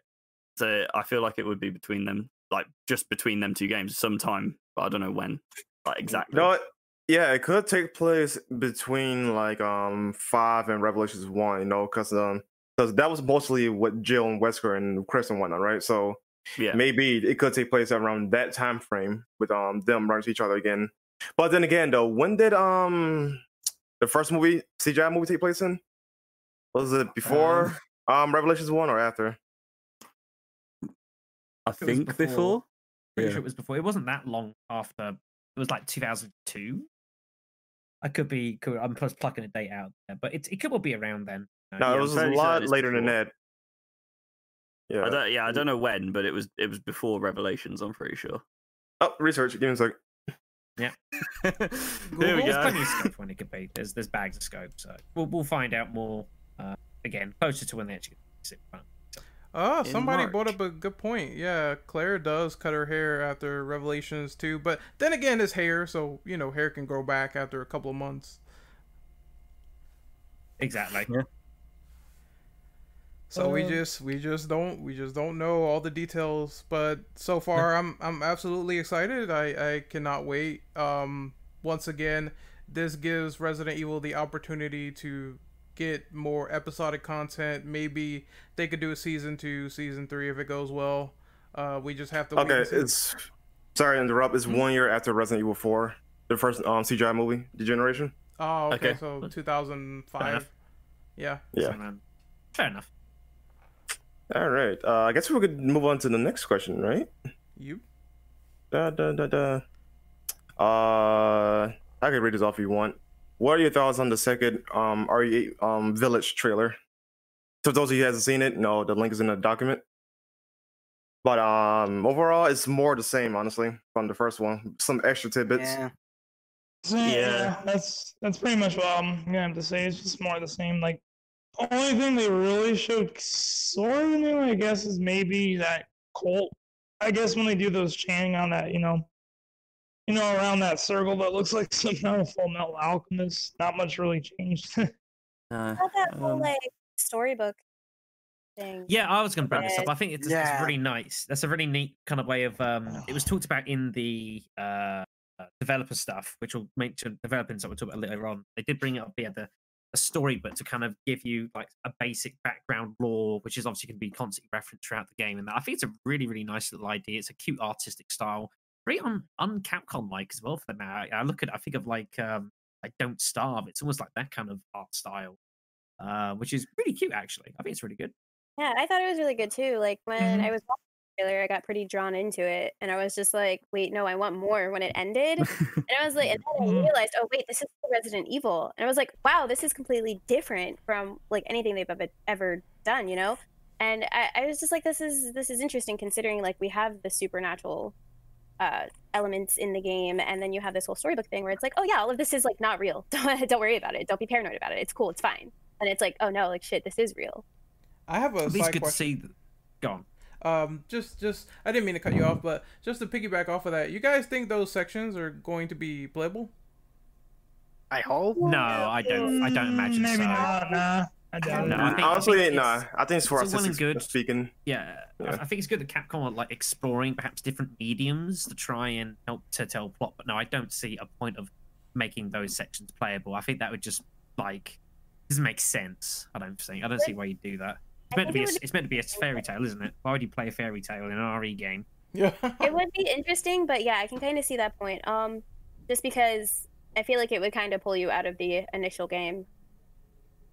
so I feel like it would be between them, like just between them two games, sometime, but I don't know when, like exactly. No, it- yeah, it could take place between like um five and Revelations one, you know, because um because that was mostly what Jill and Wesker and Chris and whatnot, right? So yeah, maybe it could take place around that time frame with um them running to each other again. But then again, though, when did um the first movie CGI movie take place in? Was it before um Revelations one or after? I think before. before. Pretty Yeah. sure it was before. It wasn't that long after. It was like 2002. I could be. Could, I'm just plucking a date out there, but it it could well be around then. No, yeah, it was a lot certain it's later than that. Yeah. I don't, yeah, I don't know when, but it was it was before Revelations. I'm pretty sure. Oh, research. Give me a sec. Here we There's go. plenty of scope when it could be. There's there's bags of scope, so we'll we'll find out more uh, again closer to when they actually sit in front. Oh, in somebody brought up a good point. Yeah, Claire does cut her hair after Revelations too, but then again, it's hair, so you know, hair can grow back after a couple of months. Exactly. Yeah. So we Uh, just we just don't we just don't know all the details, but so far I'm I'm absolutely excited. I I cannot wait. Um once again, this gives Resident Evil the opportunity to get more episodic content. Maybe they could do a season two, season three if it goes well. Uh, we just have to. wait Okay, and it's sorry to interrupt. It's Hmm? one year after Resident Evil 4, the first um CGI movie, Degeneration. Oh, okay. Okay. So 2005. Yeah. Yeah. So, um, fair enough. All right. Uh, I guess we could move on to the next question, right? You. Da, da, da, da. Uh, I can read this off if you want. What are your thoughts on the second um RE8 um Village trailer? To those of you who hasn't seen it, no, the link is in the document. But um, overall, it's more the same, honestly, from the first one. Some extra tidbits. Yeah. So, yeah. Yeah. that's that's pretty much what I'm gonna have to say. It's just more of the same. Like, only thing they really showed sort of new, I guess, is maybe that cult. I guess when they do those chanting on that, you know, you know, around that circle that looks like some kind of full metal alchemist. Not much really changed. Uh, Not that whole um, like storybook thing. Yeah, I was going to bring this up. I think it's, it's really nice. That's a really neat kind of way of. Um, it was talked about in the uh, uh, developer stuff, which will make to developing something we'll talk about later on. They did bring it up via the a storybook to kind of give you like a basic background lore, which is obviously going to be constantly referenced throughout the game. And I think it's a really, really nice little idea. It's a cute artistic style, very un, un Capcom like as well for. Now I, I look at, I think of like um, like Don't Starve. It's almost like that kind of art style, uh, which is really cute actually. I think it's really good. Yeah, I thought it was really good too. Like when Mhm. I was watching the trailer, I got pretty drawn into it, and I was just like, "Wait, no, I want more." When it ended, and I was like, and then I Mhm. realized, "Oh, wait, this is Resident Evil," and I was like, "Wow, this is completely different from like anything they've ever ever done," you know. And I, I was just like, "This is this is interesting, considering like we have the supernatural uh, elements in the game, and then you have this whole storybook thing where it's like, oh yeah, all of this is like not real. Don't don't worry about it. Don't be paranoid about it. It's cool. It's fine." And it's like, oh no, like shit, this is real. I have a At least side good to question. see. th- Go on. Um, just, just, I didn't mean to cut you off, but just to piggyback off of that, you guys think those sections are going to be playable? I hope. No, I don't. I don't imagine Maybe so. not. Nah, I doubt No, it. I think- Honestly, think nah. it's- I think it's for it's well artistic good. speaking. Yeah, I- Yeah. I think it's good that Capcom are like exploring perhaps different mediums to try and help to tell plot. But no, I don't see a point of making those sections playable. I think that would just like doesn't make sense. I don't think. I don't see why you'd do that. It's meant to be. A, it's meant to be a fairy tale, isn't it? Why would you play a fairy tale in an RE game? Yeah. it would be interesting, but yeah, I can kind of see that point. Um, just because I feel like it would kind of pull you out of the initial game.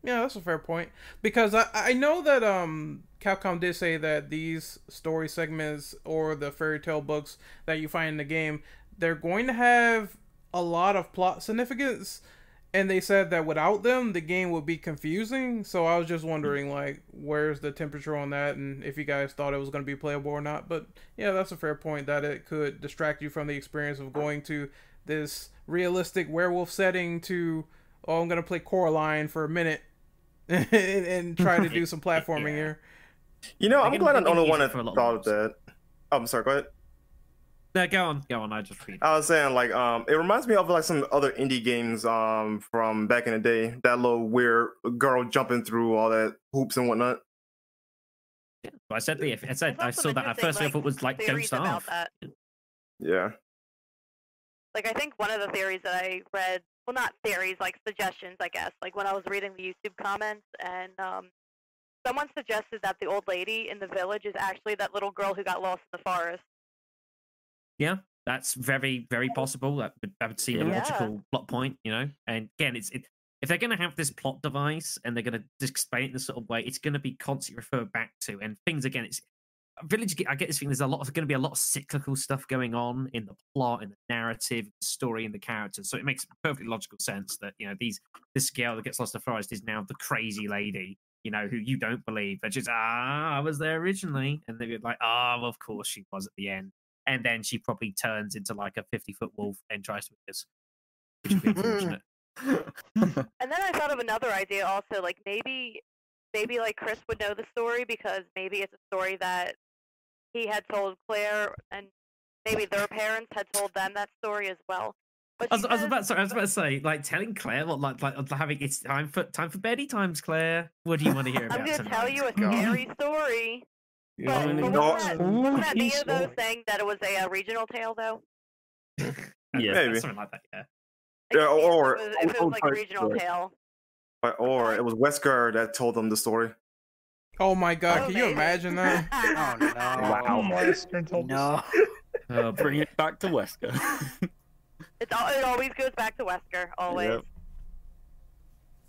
Yeah, that's a fair point. Because I I know that um Capcom did say that these story segments or the fairy tale books that you find in the game, they're going to have a lot of plot significance. And they said that without them, the game would be confusing. So I was just wondering, like, where's the temperature on that, and if you guys thought it was going to be playable or not. But yeah, that's a fair point that it could distract you from the experience of going to this realistic werewolf setting to, oh, I'm going to play Coraline for a minute and, and try to do some platforming Yeah. here. You know, I'm glad I'm the can only use one that for a lot of thought of that. Oh, I'm sorry. Go ahead. No, go on, go on. I just read. I was saying like um it reminds me of like some other indie games um from back in the day. That little weird girl jumping through all that hoops and whatnot. Yeah. I said the. I said I saw that at interesting, first. I thought it was like Don't Starve. Yeah. Like I think one of the theories that I read, well, not theories, like suggestions, I guess. Like when I was reading the YouTube comments, and um, someone suggested that the old lady in the village is actually that little girl who got lost in the forest. Yeah, that's very, very possible. That would, that would seem a Yeah. logical plot point, you know. And again, it's it, if they're going to have this plot device and they're going to explain it in this sort of way, it's going to be constantly referred back to. And things again, it's Village. I get this thing there's a lot of going to be a lot of cyclical stuff going on in the plot, in the narrative, the story, and the characters. So it makes perfectly logical sense that you know these this girl that gets lost in the forest is now the crazy lady. You know, who you don't believe, but she's ah, I was there originally, and they're like, ah, well, of course she was at the end and then she probably turns into like a 50 foot wolf and tries to eat us which would be unfortunate And then I thought of another idea also, like maybe, maybe like Chris would know the story because maybe it's a story that he had told Claire, and maybe their parents had told them that story as well. But I was, she I was about sorry, I was about to say like telling Claire what like like having it's time for time for beddy times Claire what do you want to hear about I'm gonna tonight? tell you a scary story. But, but wasn't that, wasn't that Spooky though saying that it was a, uh regional tale though? Yeah, Maybe. something like that yeah Yeah, or- if it was, if it was like a regional story. tale. Or it was Wesker that told them the story. Oh my god, Oh, can you imagine that? Oh no! Wow. Wesker told us. No. Uh, bring it back to Wesker. It's all, it always goes back to Wesker. Always. Yep.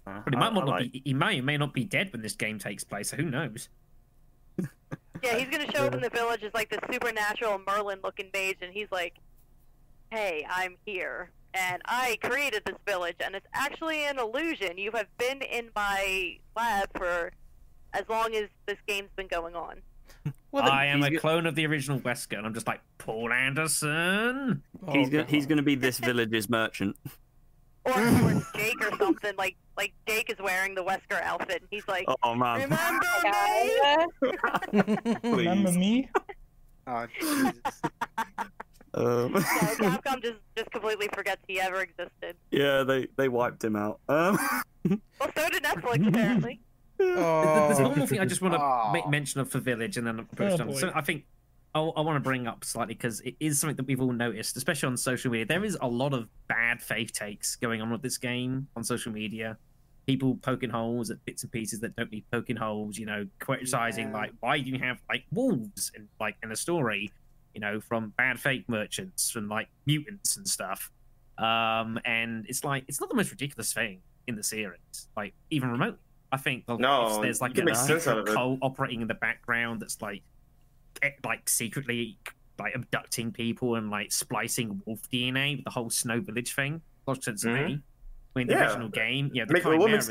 Uh, But he might I not like- be. He may or may not be dead when this game takes place. So who knows? Yeah, he's gonna show up in the village as like this supernatural Merlin-looking mage, and he's like, "Hey, I'm here, and I created this village, and it's actually an illusion. You have been in my lab for as long as this game's been going on." Well, the- I am he's a go- clone of the original Wesker, and I'm just like Paul Anderson. He's Oh, gonna he's gonna be this village's merchant. Or, or Jake or something like like Jake is wearing the Wesker outfit, and he's like, Oh man. "Remember me?" Remember me? Oh Jesus! Um, So Capcom just just completely forgets he ever existed. yeah, they they wiped him out. Um, Well, so did Netflix apparently. Oh. There's one more thing I just want to Aw. make mention of for Village, and then approach Oh, them. boy. So I think I, I want to bring up slightly because it is something that we've all noticed, especially on social media. There is a lot of bad faith takes going on with this game on social media. People poking holes at bits and pieces that don't need poking holes. You know, criticizing Yeah. like why do you have like wolves in like in a story? You know, from bad fake merchants, from like mutants and stuff. Um, and it's like it's not the most ridiculous thing in the series, like even remotely. I think the, No, there's like a make sense out secret cult operating in the background that's like eh, like secretly like abducting people and like splicing wolf DNA with the whole Snow Village thing. Logic sense to me. I mean, the Yeah. original game, yeah, the Make Chimeras,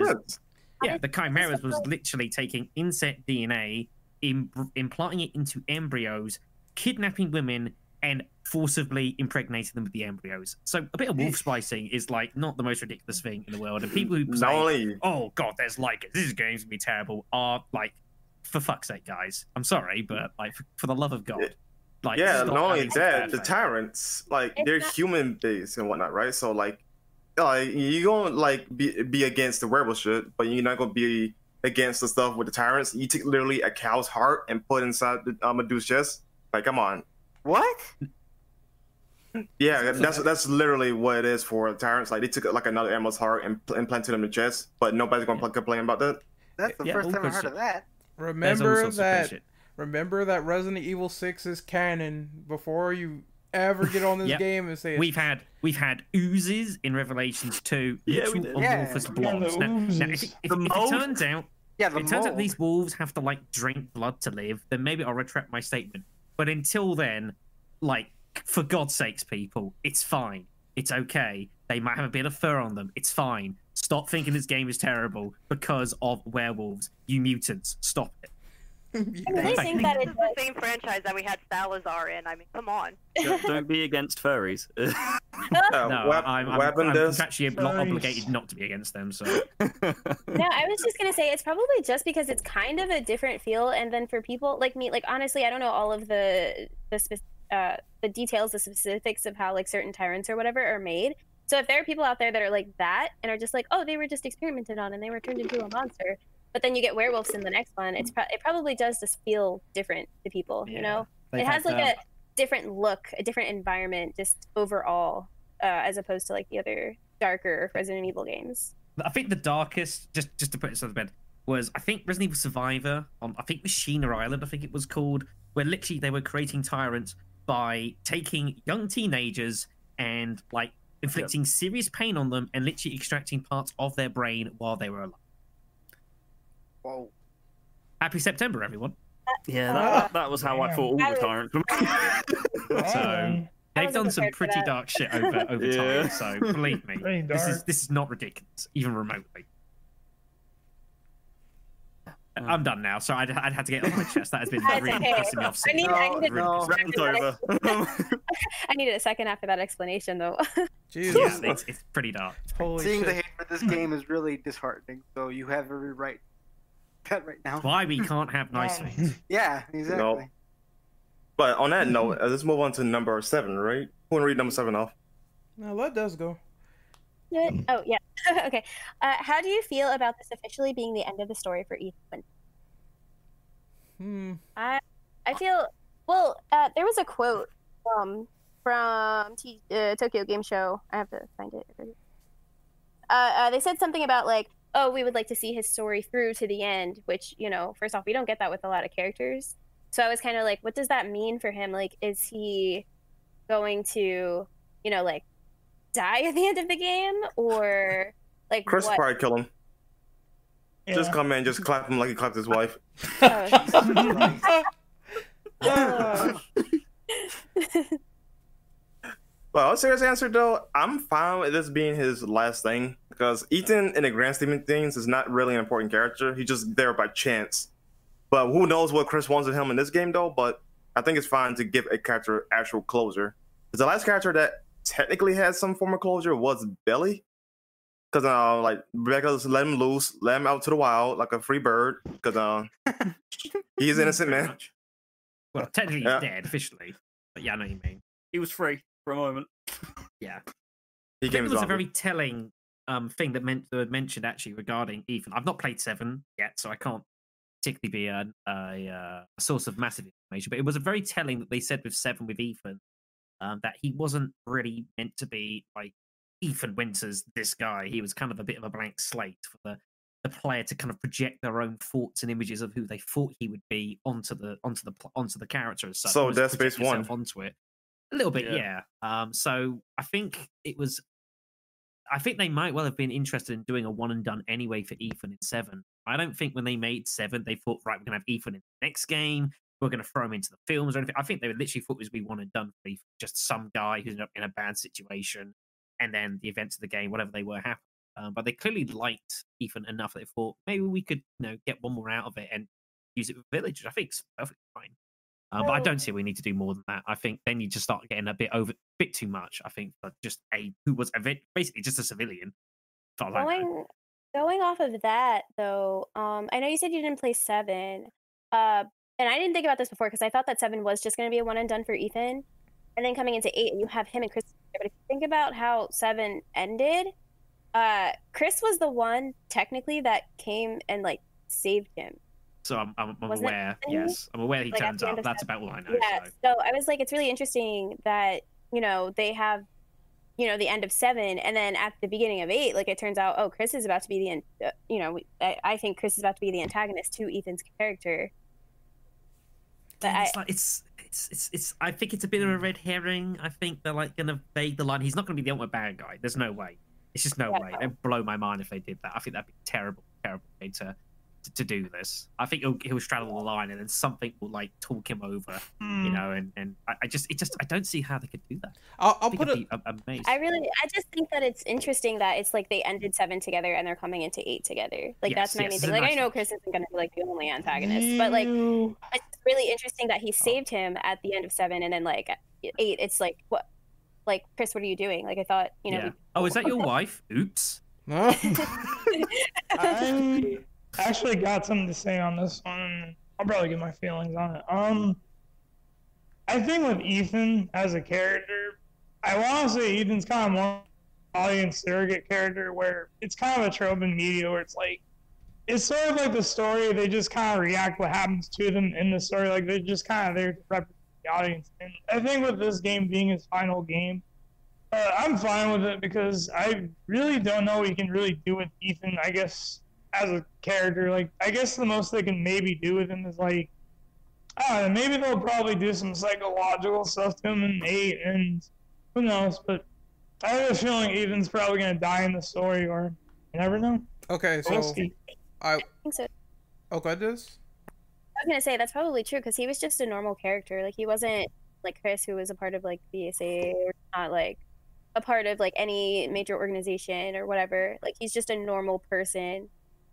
yeah, the Chimeras was literally taking insect DNA, Im- implanting it into embryos, kidnapping women, and forcibly impregnating them with the embryos. So a bit of wolf splicing is like not the most ridiculous thing in the world. And people who Not say, "Oh God, there's like this game's gonna be terrible," are like, for fuck's sake, guys. I'm sorry, but like for, for the love of God, like yeah, stop not only that, bad the tyrants, like It's they're not- human based and whatnot, right? So like, like you gonna like be be against the werewolf shit, but you're not gonna be against the stuff with the tyrants. You take literally a cow's heart and put inside the uh, Medusa's chest. Like, come on. What? Yeah, that's that's literally what it is for tyrants. Like they took like another animal's heart and pl- implanted it in the chest, but nobody's gonna complain about that. That's the Yeah, first time I good heard of that. Remember that. Remember that Resident Evil Six is canon. Before you ever get on this Yep. game and say it's We've had we've had oozes in Revelations 2, Yeah, we amorphous Yeah. Yeah, the. Now, now, if, oozes. it- if, The if it turns out Yeah, the it turns out these wolves have to like drink blood to live, then maybe I'll retract my statement. But until then, like for God's sakes, people, it's fine. It's okay. They might have a bit of fur on them. It's fine. Stop thinking this game is terrible because of werewolves. You mutants, stop it. I really think that This it is the same franchise that we had Salazar in. I mean, come on. don't, don't be against furries. Uh, No, what, I'm, I'm, what happened I'm is contractually not Nice. obligated not to be against them. So No, I was just gonna say it's probably just because it's kind of a different feel, and then for people like me, like honestly, I don't know all of the the spe- uh, the details, the specifics of how like certain tyrants or whatever are made. So if there are people out there that are like that and are just like, oh, they were just experimented on and they were turned into a monster, but then you get werewolves in the next one, it's pro- it probably does just feel different to people, you know. they've it has like um, a different look, a different environment, just overall, uh, as opposed to like the other darker Resident Evil games. I think the darkest, just just to put it on the bed, was I think Resident Evil Survivor on I think Machina Island, I think it was called, where literally they were creating tyrants by taking young teenagers and like inflicting serious pain on them and literally extracting parts of their brain while they were alive. Whoa. Happy September, everyone. yeah, that, that was how I thought all the tyrants were. Um, I They've done some pretty dark shit over over Yeah. time, so believe me, this is this is not ridiculous, even remotely. I'm done now, so I'd, I'd had to get it off my chest. That has been really okay. pissing me off. I need, I, needed, No, Round's over. I needed a second after that explanation, though. Jesus. Yeah, it's, it's pretty dark. Holy Seeing the hate for this game is really disheartening. So you have every right. That right now. Why we can't have nice Um, things? Yeah, exactly. No. But on that note, uh, let's move on to number seven, right? Who want to read number seven off? Now let does go. oh yeah. okay. Uh, how do you feel about this officially being the end of the story for Ethan? Hmm. I I feel well. Uh, there was a quote um, from T- uh, Tokyo Game Show. I have to find it. Uh, uh, they said something about like oh, we would like to see his story through to the end, which, you know, first off, we don't get that with a lot of characters. So I was kind of like, what does that mean for him? Like, is he going to, you know, like die at the end of the game or like Chris what? probably kill him. Just come in, just clap him like he clapped his wife. Oh. Well, a serious answer though, I'm fine with this being his last thing because Ethan, in the grand scheme of things, is not really an important character. He's just there by chance. But who knows what Chris wants of him in this game though? But I think it's fine to give a character actual closure. 'Cause the last character that technically had some form of closure was Billy. Because uh, like Rebecca just let him loose, let him out to the wild like a free bird. Because uh, he's innocent man. Well, technically he's Yeah. dead officially, but yeah, I know what you mean. He was free for a moment. Yeah. He I think came it was a very telling um, thing that meant that mentioned actually regarding Ethan. I've not played Seven yet, so I can't particularly be a, a, uh, a source of massive information. But it was a very telling that they said with Seven with Ethan um, that he wasn't really meant to be like Ethan Winters, this guy. He was kind of a bit of a blank slate for the the player to kind of project their own thoughts and images of who they thought he would be onto the onto the onto the character as such. So Dead Space One. onto it. A little bit, Yeah. yeah. Um, so I think it was. I think they might well have been interested in doing a one and done anyway for Ethan in seven. I don't think when they made seven, they thought, right, we're gonna have Ethan in the next game. We're gonna throw him into the films or anything. I think they literally thought it was be one and done for Ethan, just some guy who's in a- in a bad situation, and then the events of the game, whatever they were, happen. Um, but they clearly liked Ethan enough that they thought maybe we could, you know, get one more out of it and use it with Village. which I think it's perfectly fine. Um, but I don't see we need to do more than that. I think then you just start getting a bit over, bit too much. I think for just a who was a vi- basically just a civilian. as far as I know. going going off of that though um i know you said you didn't play seven uh and i didn't think about this before because i thought that seven was just going to be a one and done for ethan and then coming into eight you have him and chris but if you think about how seven ended uh chris was the one technically that came and like saved him So I'm, I'm, I'm aware. Yes, I'm aware he Like, turns up. That's seven? about all I know. yeah So. so i was like it's really interesting that you know they have you know the end of seven and then at the beginning of eight like it turns out oh chris is about to be the uh, you know we- I, I think chris is about to be the antagonist to ethan's character but I, it's like it's it's it's it's. I think it's a bit of a red herring. I think they're like gonna fade the line. He's not gonna be the ultimate bad guy. There's no way. It's just no Yeah, way. no. It'd blow my mind if they did that. I think that'd be terrible, terrible way to to, to do this. I think he'll, he'll straddle the line, and then something will like talk him over. Hmm. You know, and and I, I just it just I don't see how they could do that. I'll, I I'll put it. be amazed. I really i just think that it's interesting that it's like they ended seven together and they're coming into eight together like Yes, that's my yes, main thing a like i know chris isn't going to be like the only antagonist but like it's really interesting that he saved him at the end of seven and then like eight it's like what like chris what are you doing like i thought you know yeah. Oh, is that your wife? Oops. No. I actually got something to say on this one. I'll probably get my feelings on it. Um, I think with Ethan as a character, I want to say Ethan's kind of more audience surrogate character, where it's kind of a trope in media where it's like, it's sort of like the story. They just kind of react what happens to them in the story. Like they're just kind of there to represent the audience. And I think with this game being his final game, uh, I'm fine with it because I really don't know what you can really do with Ethan. I guess as a character, like I guess the most they can maybe do with him is like, I don't know, maybe they'll probably do some psychological stuff to him in eight, and who knows? But I have a feeling Ethan's probably gonna die in the story, or you never know. Okay, We'll so see. I. I think so Oh, go ahead, Diz. I was gonna say that's probably true because he was just a normal character. Like he wasn't like Chris, who was a part of like BSA or not like a part of like any major organization or whatever. Like he's just a normal person.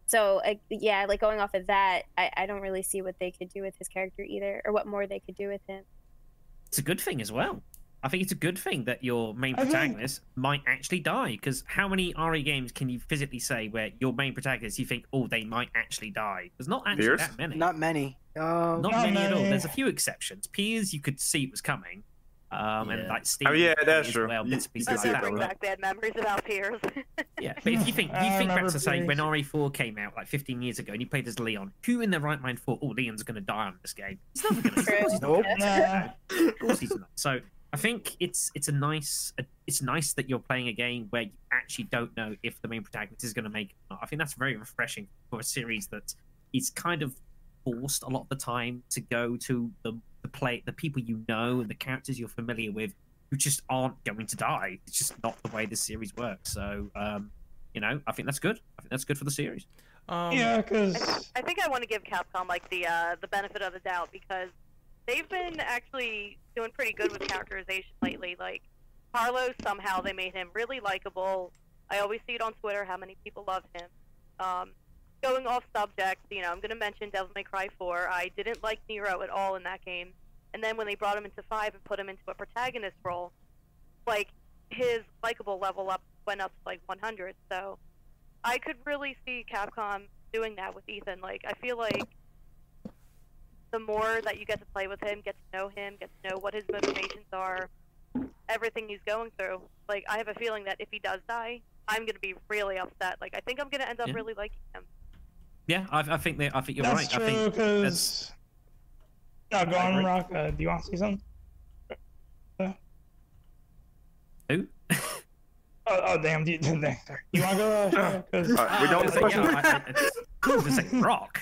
So uh, yeah, like going off of that, I, I don't really see what they could do with his character either, or what more they could do with him. it's a good thing as well. I think it's a good thing that your main I think- protagonist might actually die. Because how many RE games can you physically say where your main protagonist you think, oh, they might actually die? There's not actually Piers? that many. Not many. Um, Not Not many at all. There's a few exceptions. Piers, you could see it was coming. Um, and like Steve, Oh, yeah, that's true. Well, You- bits and you pieces can That see like it that. back bad memories about Piers. Yeah, but if you think I you think back remember to say when Piers. RE4 came out like 15 years ago and you played as Leon, who in their right mind thought, oh, Leon's going to die on this game? He's never going to. Of course he's not Nope. gonna. Nah. Of course he's not. So I think it's it's a nice it's nice that you're playing a game where you actually don't know if the main protagonist is going to make. It or not. I think that's very refreshing for a series that is kind of forced a lot of the time to go to the the play the people you know and the characters you're familiar with who just aren't going to die. It's just not the way this series works. So um, you know, I think that's good. I think that's good for the series. Um, yeah, I, because I think I want to give Capcom like the uh, the benefit of the doubt because they've been actually doing pretty good with characterization lately. Like Carlos, somehow they made him really likable. I always see it on Twitter how many people love him. Um, going off subject, you know, I'm going to mention Devil May Cry 4. I didn't like Nero at all in that game. And then when they brought him into 5 and put him into a protagonist role, like his likable level up went up to like 100. So I could really see Capcom doing that with Ethan. Like I feel like the more that you get to play with him, get to know him, get to know what his motivations are, everything he's going through. Like I have a feeling that if he does die, I'm gonna be really upset. Like I think I'm gonna end up Yeah. really liking him. Yeah, I, I think that I think you're that's right. true. I think Because no, go on. Rock. Uh, do you want to see something? who? Oh, oh damn! Do you, do they- you want to go? Uh, 'cause- Alright, we don't. I with the was like, yeah, I- I- I was gonna say rock.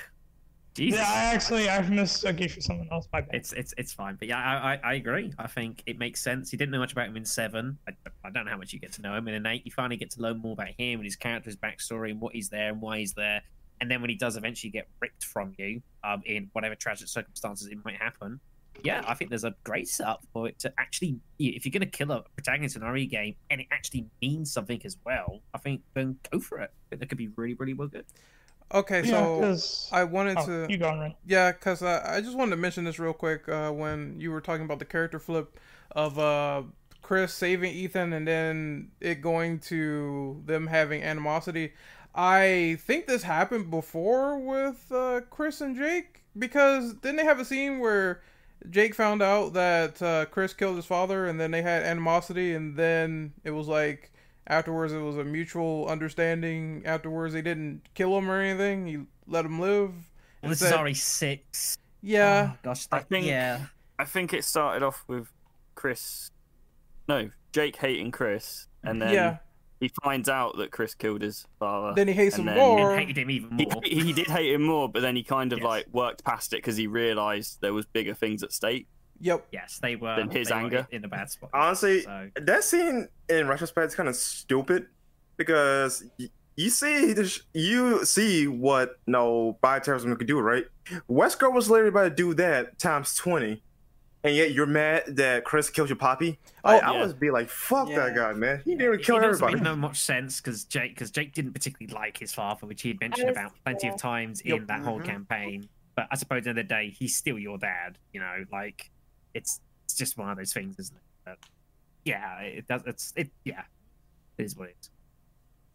Jesus. yeah, I actually I mistook you for someone else. My bad. It's it's it's fine, but yeah, I, I I agree. I think it makes sense. You didn't know much about him in seven. I, I don't know how much you get to know him in an eight. You finally get to learn more about him and his character's backstory, and what he's there and why he's there. And then when he does eventually get ripped from you, um, in whatever tragic circumstances it might happen, yeah, I think there's a great setup for it to actually, if you're going to kill a protagonist in an RE game and it actually means something as well, I think then go for it. I think that could be really, really well good. Okay, yeah, so 'cause- I wanted oh, to. you go on, Ren. Yeah, because uh, I just wanted to mention this real quick uh, when you were talking about the character flip of uh, Chris saving Ethan and then it going to them having animosity. I think this happened before with uh, Chris and Jake because didn't they have a scene where Jake found out that uh, Chris killed his father and then they had animosity and then it was like afterwards it was a mutual understanding afterwards they didn't kill him or anything he let him live Well, this Instead- is RE6. yeah Oh, gosh, I think- yeah. I think it started off with Chris. No, Jake hating Chris, and then yeah he finds out that Chris killed his father. then he hates and him then- more And hated him even he, more. he did hate him more, but then he kind of Yes. like worked past it because he realized there was bigger things at stake. yep Yes, they were. Than his they were anger. in a bad spot. Honestly, so, that scene in retrospect is kind of stupid because you see this, you see what no bioterrorism could do, right? Wesker was literally about to do that times twenty, and yet you're mad that Chris killed your poppy. Oh, I yeah. was be like, "Fuck that guy, man! He nearly it, killed it doesn't everybody." make no much sense because Jake, because Jake didn't particularly like his father, which he had mentioned was- about plenty yeah. of times Yep. in that whole Mhm. campaign. But I suppose at the end of the day, he's still your dad. You know, like it's it's just one of those things, isn't it? But yeah, it does. It's it. Yeah, it is what it is.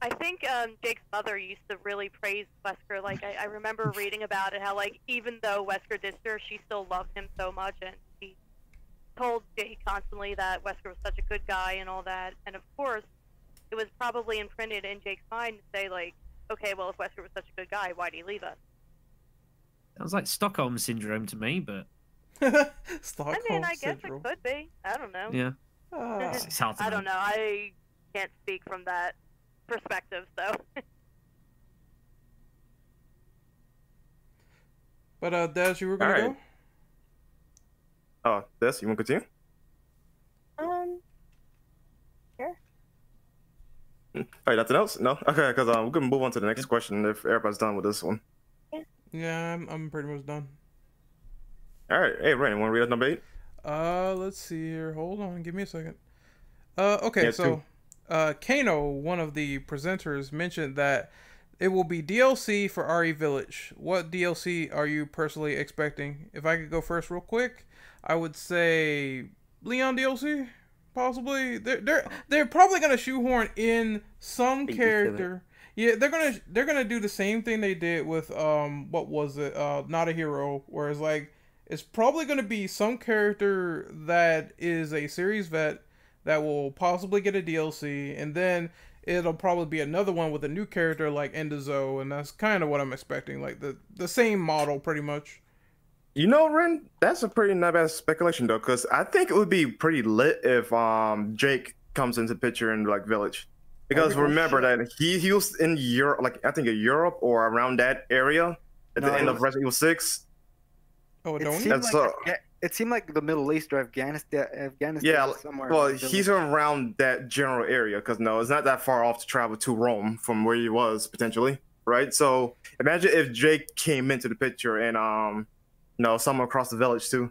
I think um, Jake's mother used to really praise Wesker. Like I, I remember reading about it, how like even though Wesker dissed her, she still loved him so much, and she told Jake constantly that Wesker was such a good guy and all that. And of course, it was probably imprinted in Jake's mind to say like, okay, well if Wesker was such a good guy, why did he leave us? Sounds like Stockholm syndrome to me, but Stockholm I mean, I guess syndrome. it could be. I don't know. yeah, Ah. it's, it's hard to I don't know. I can't speak from that perspective, so. but uh Des, you were gonna Alright. Oh, this you want to continue? Um, sure. All right, nothing else? No. Okay, because um, we're gonna move on to the next question if everybody's done with this one. go yeah I'm, I'm pretty much done All right, hey, Rain, want to read us number eight? uh let's see here hold on give me a second uh okay Yeah, so two. uh Kano one of the presenters mentioned that it will be DLC for RE Village. What DLC are you personally expecting? If I could go first real quick, I would say Leon DLC, possibly. They're they're they're probably gonna shoehorn in some Beat you to it. character. Yeah, they're gonna they're gonna do the same thing they did with um what was it? Uh not a hero, whereas like it's probably gonna be some character that is a series vet that will possibly get a DLC, and then it'll probably be another one with a new character like End of Zoe, and that's kind of what I'm expecting. Like the the same model, pretty much. You know, Ren, that's a pretty not bad speculation though, because I think it would be pretty lit if um Jake comes into picture in like Village. Because Everyone remember should. that he, he was in Europe, like I think in Europe or around that area at No, the it end of was- Resident Evil Six. Oh, don't seemed, like, Afga- it seemed like the Middle East or Afghanistan. Afghanistan Yeah, somewhere. Well, he's around that general area because no, it's not that far off to travel to Rome from where he was potentially, right? So imagine if Jake came into the picture and um, you know, someone across the village too.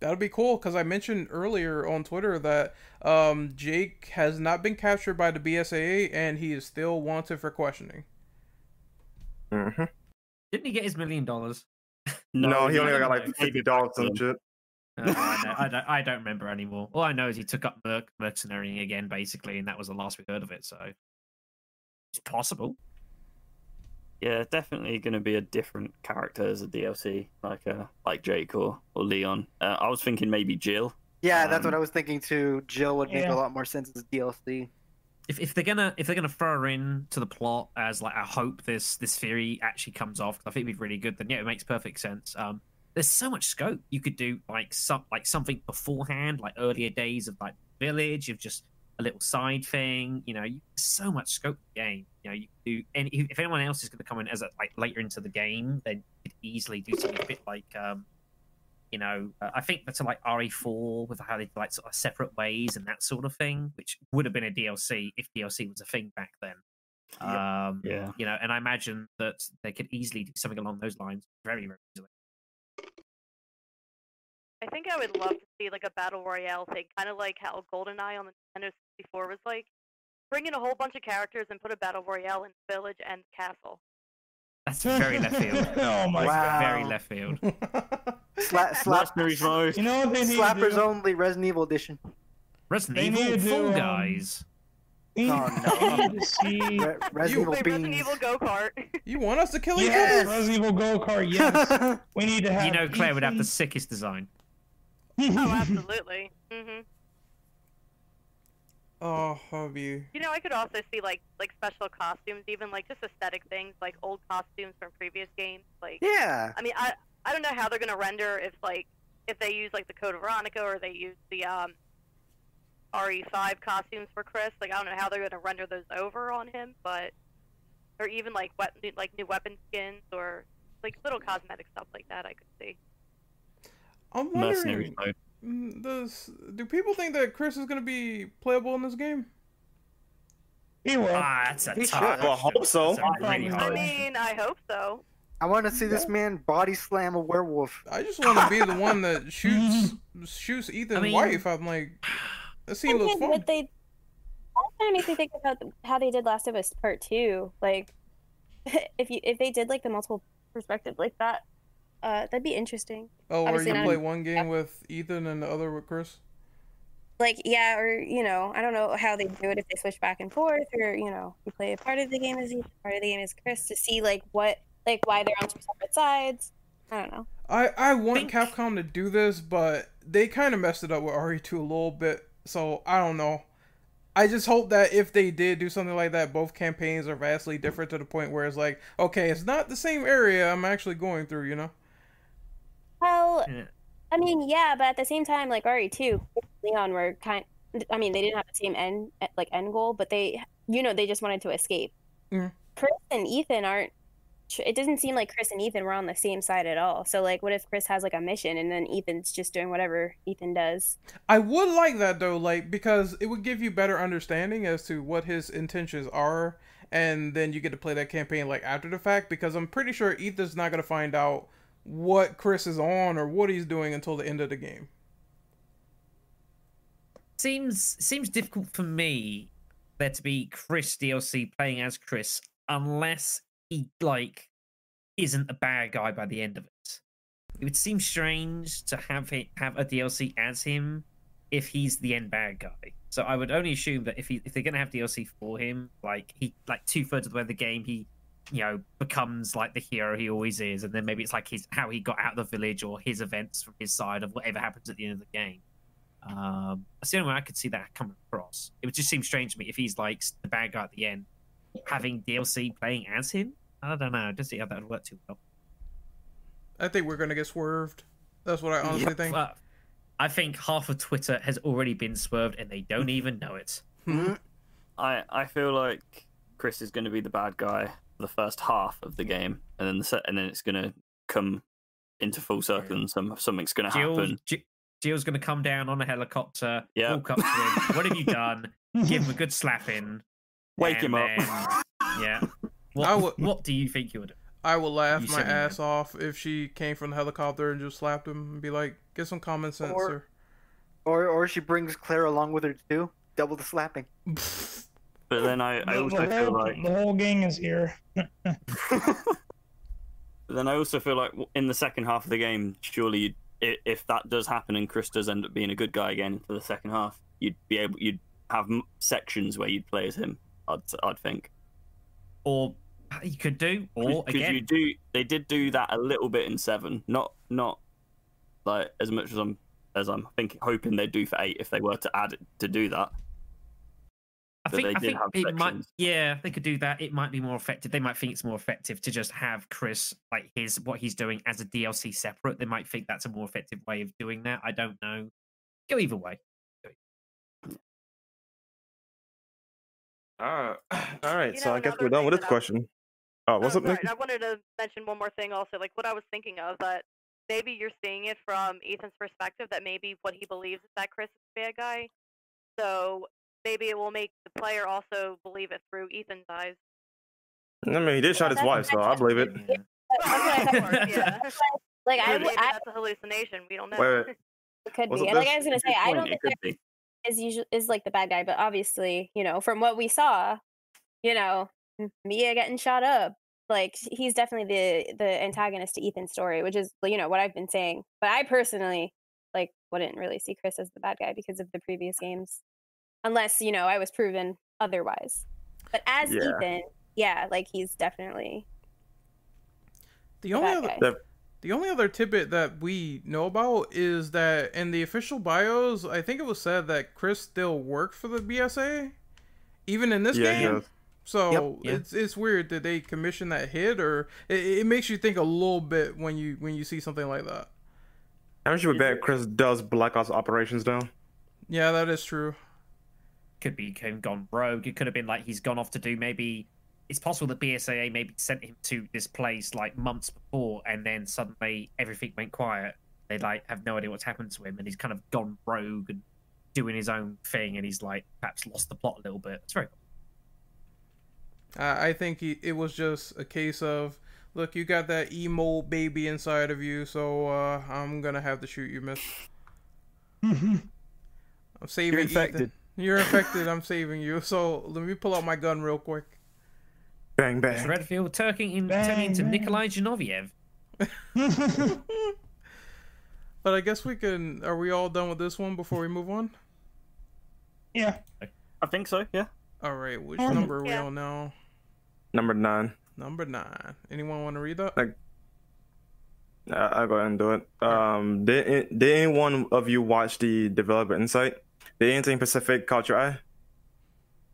That'd be cool because I mentioned earlier on Twitter that um, Jake has not been captured by the BSAA and he is still wanted for questioning. hmm Didn't he get his million dollars? No, he only got like fifty dollars and shit. Uh, I, know- I don't. I don't remember anymore. All I know is he took up merc- mercenarying again, basically, and that was the last we heard of it. So it's possible. Yeah, definitely going to be a different character as a DLC, like uh, like Jake or or Leon. Uh, I was thinking maybe Jill. Yeah, that's what Um, I was thinking too. Jill would make a lot more sense as DLC. If, if they're gonna if they're gonna throw her in to the plot as like I hope this this theory actually comes off, 'cause I think it'd be really good. Then yeah, it makes perfect sense. Um, there's so much scope you could do like some like something beforehand, like earlier days of like village of just a little side thing. You know, you, so much scope in the game. You know, you do and if if anyone else is going to come in as a, like later into the game, then you could easily do something a bit like um, you know, uh, I think that's like RE4 with how they like sort of separate ways and that sort of thing, which would have been a DLC if DLC was a thing back then. Um, Yeah. you know, and I imagine that they could easily do something along those lines very, very easily. I think I would love to see like a battle royale thing, kind of like how GoldenEye on the Nintendo 64 was like. Bring in a whole bunch of characters and put a battle royale in the village and castle. That's very left field. oh my That's god. very left field. Sla- slap, Mercenaries mode. You know what they need slappers to do? only Resident Evil edition. Resident They Evil need to, um, Guys. We Oh, we no. need to see. Re- Resident Evil Resident Evil Go Kart. you want us to kill each Yes, other? Resident Evil Go Kart. Yes, we need to have. You know, Claire would have the sickest design. oh, absolutely. hmm Oh, that'd. You know, I could also see like like special costumes, even like just aesthetic things, like old costumes from previous games. Like, yeah. I mean, I I don't know how they're gonna render if like if they use like the Code of Veronica or they use the um RE5 costumes for Chris. Like, I don't know how they're gonna render those over on him, but or even like what like new weapon skins or like little cosmetic stuff like that. I could see. I'm Mercenaries wondering. mode. mm, Does do people think that Chris is gonna be playable in this game? He will. Ah, that's a He tough should. Well, I hope so. Really I I hard. mean, I hope so. I want to see this man body slam a werewolf. I just want to be the one that shoots shoots Ethan's mean- wife. I'm like, that scene looks And fun. what they also kind of makes me think about how they did Last of Us Part Two. Like, if you if they did like the multiple perspective like that, uh, that'd be interesting. Oh, where obviously you not- play one game with Ethan and the other with Chris. Like, yeah, or you know, I don't know how they do it if they switch back and forth, or you know, you play a part of the game as Ethan, part of the game as Chris to see like what like why they're on two separate sides. I don't know. I I want Think- Capcom to do this, but they kind of messed it up with RE2 a little bit. So I don't know. I just hope that if they did do something like that, both campaigns are vastly different to the point where it's like, okay, it's not the same area I'm actually going through, you know? Well, Yeah. I mean, yeah, but at the same time, like RE two, Leon were kind. I mean, they didn't have the same end like end goal, but they, you know, they just wanted to escape. Mhm. Chris and Ethan aren't. It doesn't seem like Chris and Ethan were on the same side at all. So, like, what if Chris has like a mission and then Ethan's just doing whatever Ethan does? I would like that though, like because it would give you better understanding as to what his intentions are, and then you get to play that campaign like after the fact. Because I'm pretty sure Ethan's not gonna find out what Chris is on or what he's doing until the end of the game. seems seems difficult for me there to be Chris DLC playing as Chris unless he like isn't a bad guy by the end of it. It would seem strange to have it have a DLC as him if he's the end bad guy. So I would only assume that if he if they're gonna have DLC for him, like he like two thirds of the way of the game he you know becomes like the hero he always is, and then maybe it's like his how he got out of the village or his events from his side of whatever happens at the end of the game. Um, that's the only way I could see that coming across. It would just seem strange to me if he's like the bad guy at the end, having DLC playing as him. I don't know. I don't see how that would work too well. I think we're gonna get swerved. That's what I honestly Yep. think. Uh, I think half of Twitter has already been swerved and they don't even know it. I I feel like Chris is going to be the bad guy for the first half of the game, and then the se- and then it's going to come into full circle, and some something's going to happen. Ji- Jill's going to come down on a helicopter, Yeah. walk up to him. What have you done? Give him a good slapping. Wake him up. then- yeah. What, I what do you think you would do? I would laugh You my said you ass off if she came from the helicopter and just slapped him and be like, "Get some common sense, Or- Or or she brings Claire along with her too. Double the slapping. sir." But then I, I also the, feel like the whole gang is here. But then I also feel like in the second half of the game, surely i- if that does happen and Chris does end up being a good guy again for the second half, you'd be able you'd have sections where you'd play as him. I'd I'd think. Or you could do, or because again, you do they did do that a little bit in seven, not not like as much as I'm as I'm thinking hoping they'd do for eight if they were to add it to do that. I think, they I think have it might, sections. yeah, they could do that. It might be more effective. They might think it's more effective to just have Chris like his what he's doing as a DLC separate. They might think that's a more effective way of doing that. I don't know. Go either way. All right, uh, all right. You So I guess we're done with this question. Oh, what's oh, up, sorry, Nick? I wanted to mention one more thing also, like what I was thinking of that maybe you're seeing it from Ethan's perspective that maybe what he believes is that Chris is a bad guy. So maybe it will make the player also believe it through Ethan's eyes. I mean, he did shot his wife, so I believe it. Yeah. I Of thought. course, yeah. Like I, maybe w- I that's a hallucination. We don't know. Wait, wait. it could What's be. And like I was gonna Good say, I don't it think could is usually is like the bad guy, but obviously, you know, from what we saw, you know, M- Mia getting shot up, like he's definitely the the antagonist to Ethan's story, which is you know what I've been saying. But I personally like wouldn't really see Chris as the bad guy because of the previous games, unless you know I was proven otherwise. But as Yeah. Ethan, yeah, like he's definitely The the only bad other guy. The- the only other tidbit that we know about is that in the official bios, I think it was said that Chris still worked for the BSA, even in this Yeah, game. does. So Yeah. it's it's weird that they commissioned that hit, or it, it makes you think a little bit when you when you see something like that. I'm sure bet Chris does Black Ops operations now. Yeah, that is true. Could be him gone rogue. It could have been like he's gone off to do maybe. It's possible that BSAA maybe sent him to this place like months before, and then suddenly everything went quiet. They like have no idea what's happened to him, and he's kind of gone rogue and doing his own thing, and he's like perhaps lost the plot a little bit. It's very I, I think he, it was just a case of, look, you got that emo baby inside of you, so uh, I'm gonna have to shoot you, miss. I'm saving You're Ethan. Infected. You're infected. I'm saving you. So let me pull out my gun real quick. Bang It's bang. Redfield turning, in, Bang, turning into bang. Nikolai Zinoviev. But I guess we can. Are we all done with this one before we move on? yeah. I think so. Yeah. All right. Which Um, number are we Yeah. on now? Number nine. Number nine. Anyone want to read that? Like- I- I'll go ahead and do it. Um, did did anyone of you watch the developer insight? Did anything Pacific caught your eye?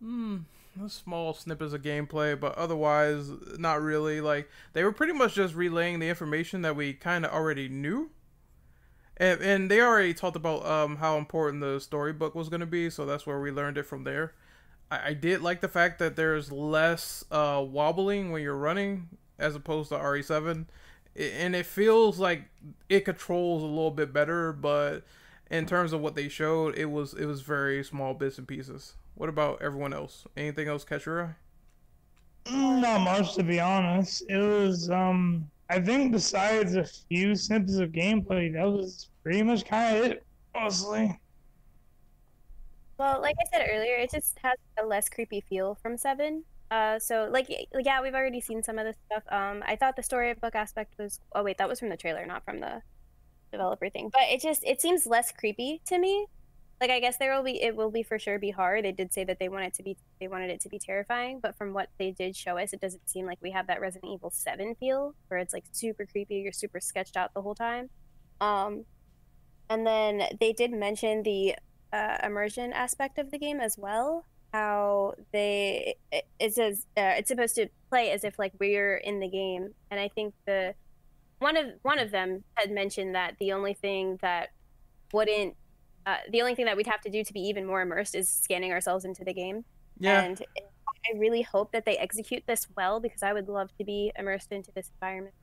Hmm, small snippets of gameplay, but otherwise, not really. Like they were pretty much just relaying the information that we kind of already knew, and and they already talked about um how important the storybook was going to be, so that's where we learned it from there. I, I did like the fact that there's less uh wobbling when you're running as opposed to RE7, I- and it feels like it controls a little bit better, but in terms of what they showed, it was it was very small bits and pieces. What about everyone else? Anything else catch your eye? Mm, Not much to be honest. It was um I think besides a few snippets of gameplay, that was pretty much kind of it, mostly. Well, like I said earlier, it just has a less creepy feel from Seven. Uh, so like, like, yeah, we've already seen some of this stuff. Um, I thought the storybook aspect was. Oh wait, that was from the trailer, not from the developer thing. But it just it seems less creepy to me. Like I guess there will be it will be for sure be hard. They did say that they want it to be they wanted it to be terrifying, but from what they did show us, it doesn't seem like we have that Resident Evil Seven feel where it's like super creepy. You're super sketched out the whole time. Um, and then they did mention the uh, immersion aspect of the game as well. How they it, it says uh, it's supposed to play as if like we're in the game, and I think the one of one of them had mentioned that the only thing that wouldn't uh, the only thing that we'd have to do to be even more immersed is scanning ourselves into the game. Yeah. And I really hope that they execute this well because I would love to be immersed into this environment.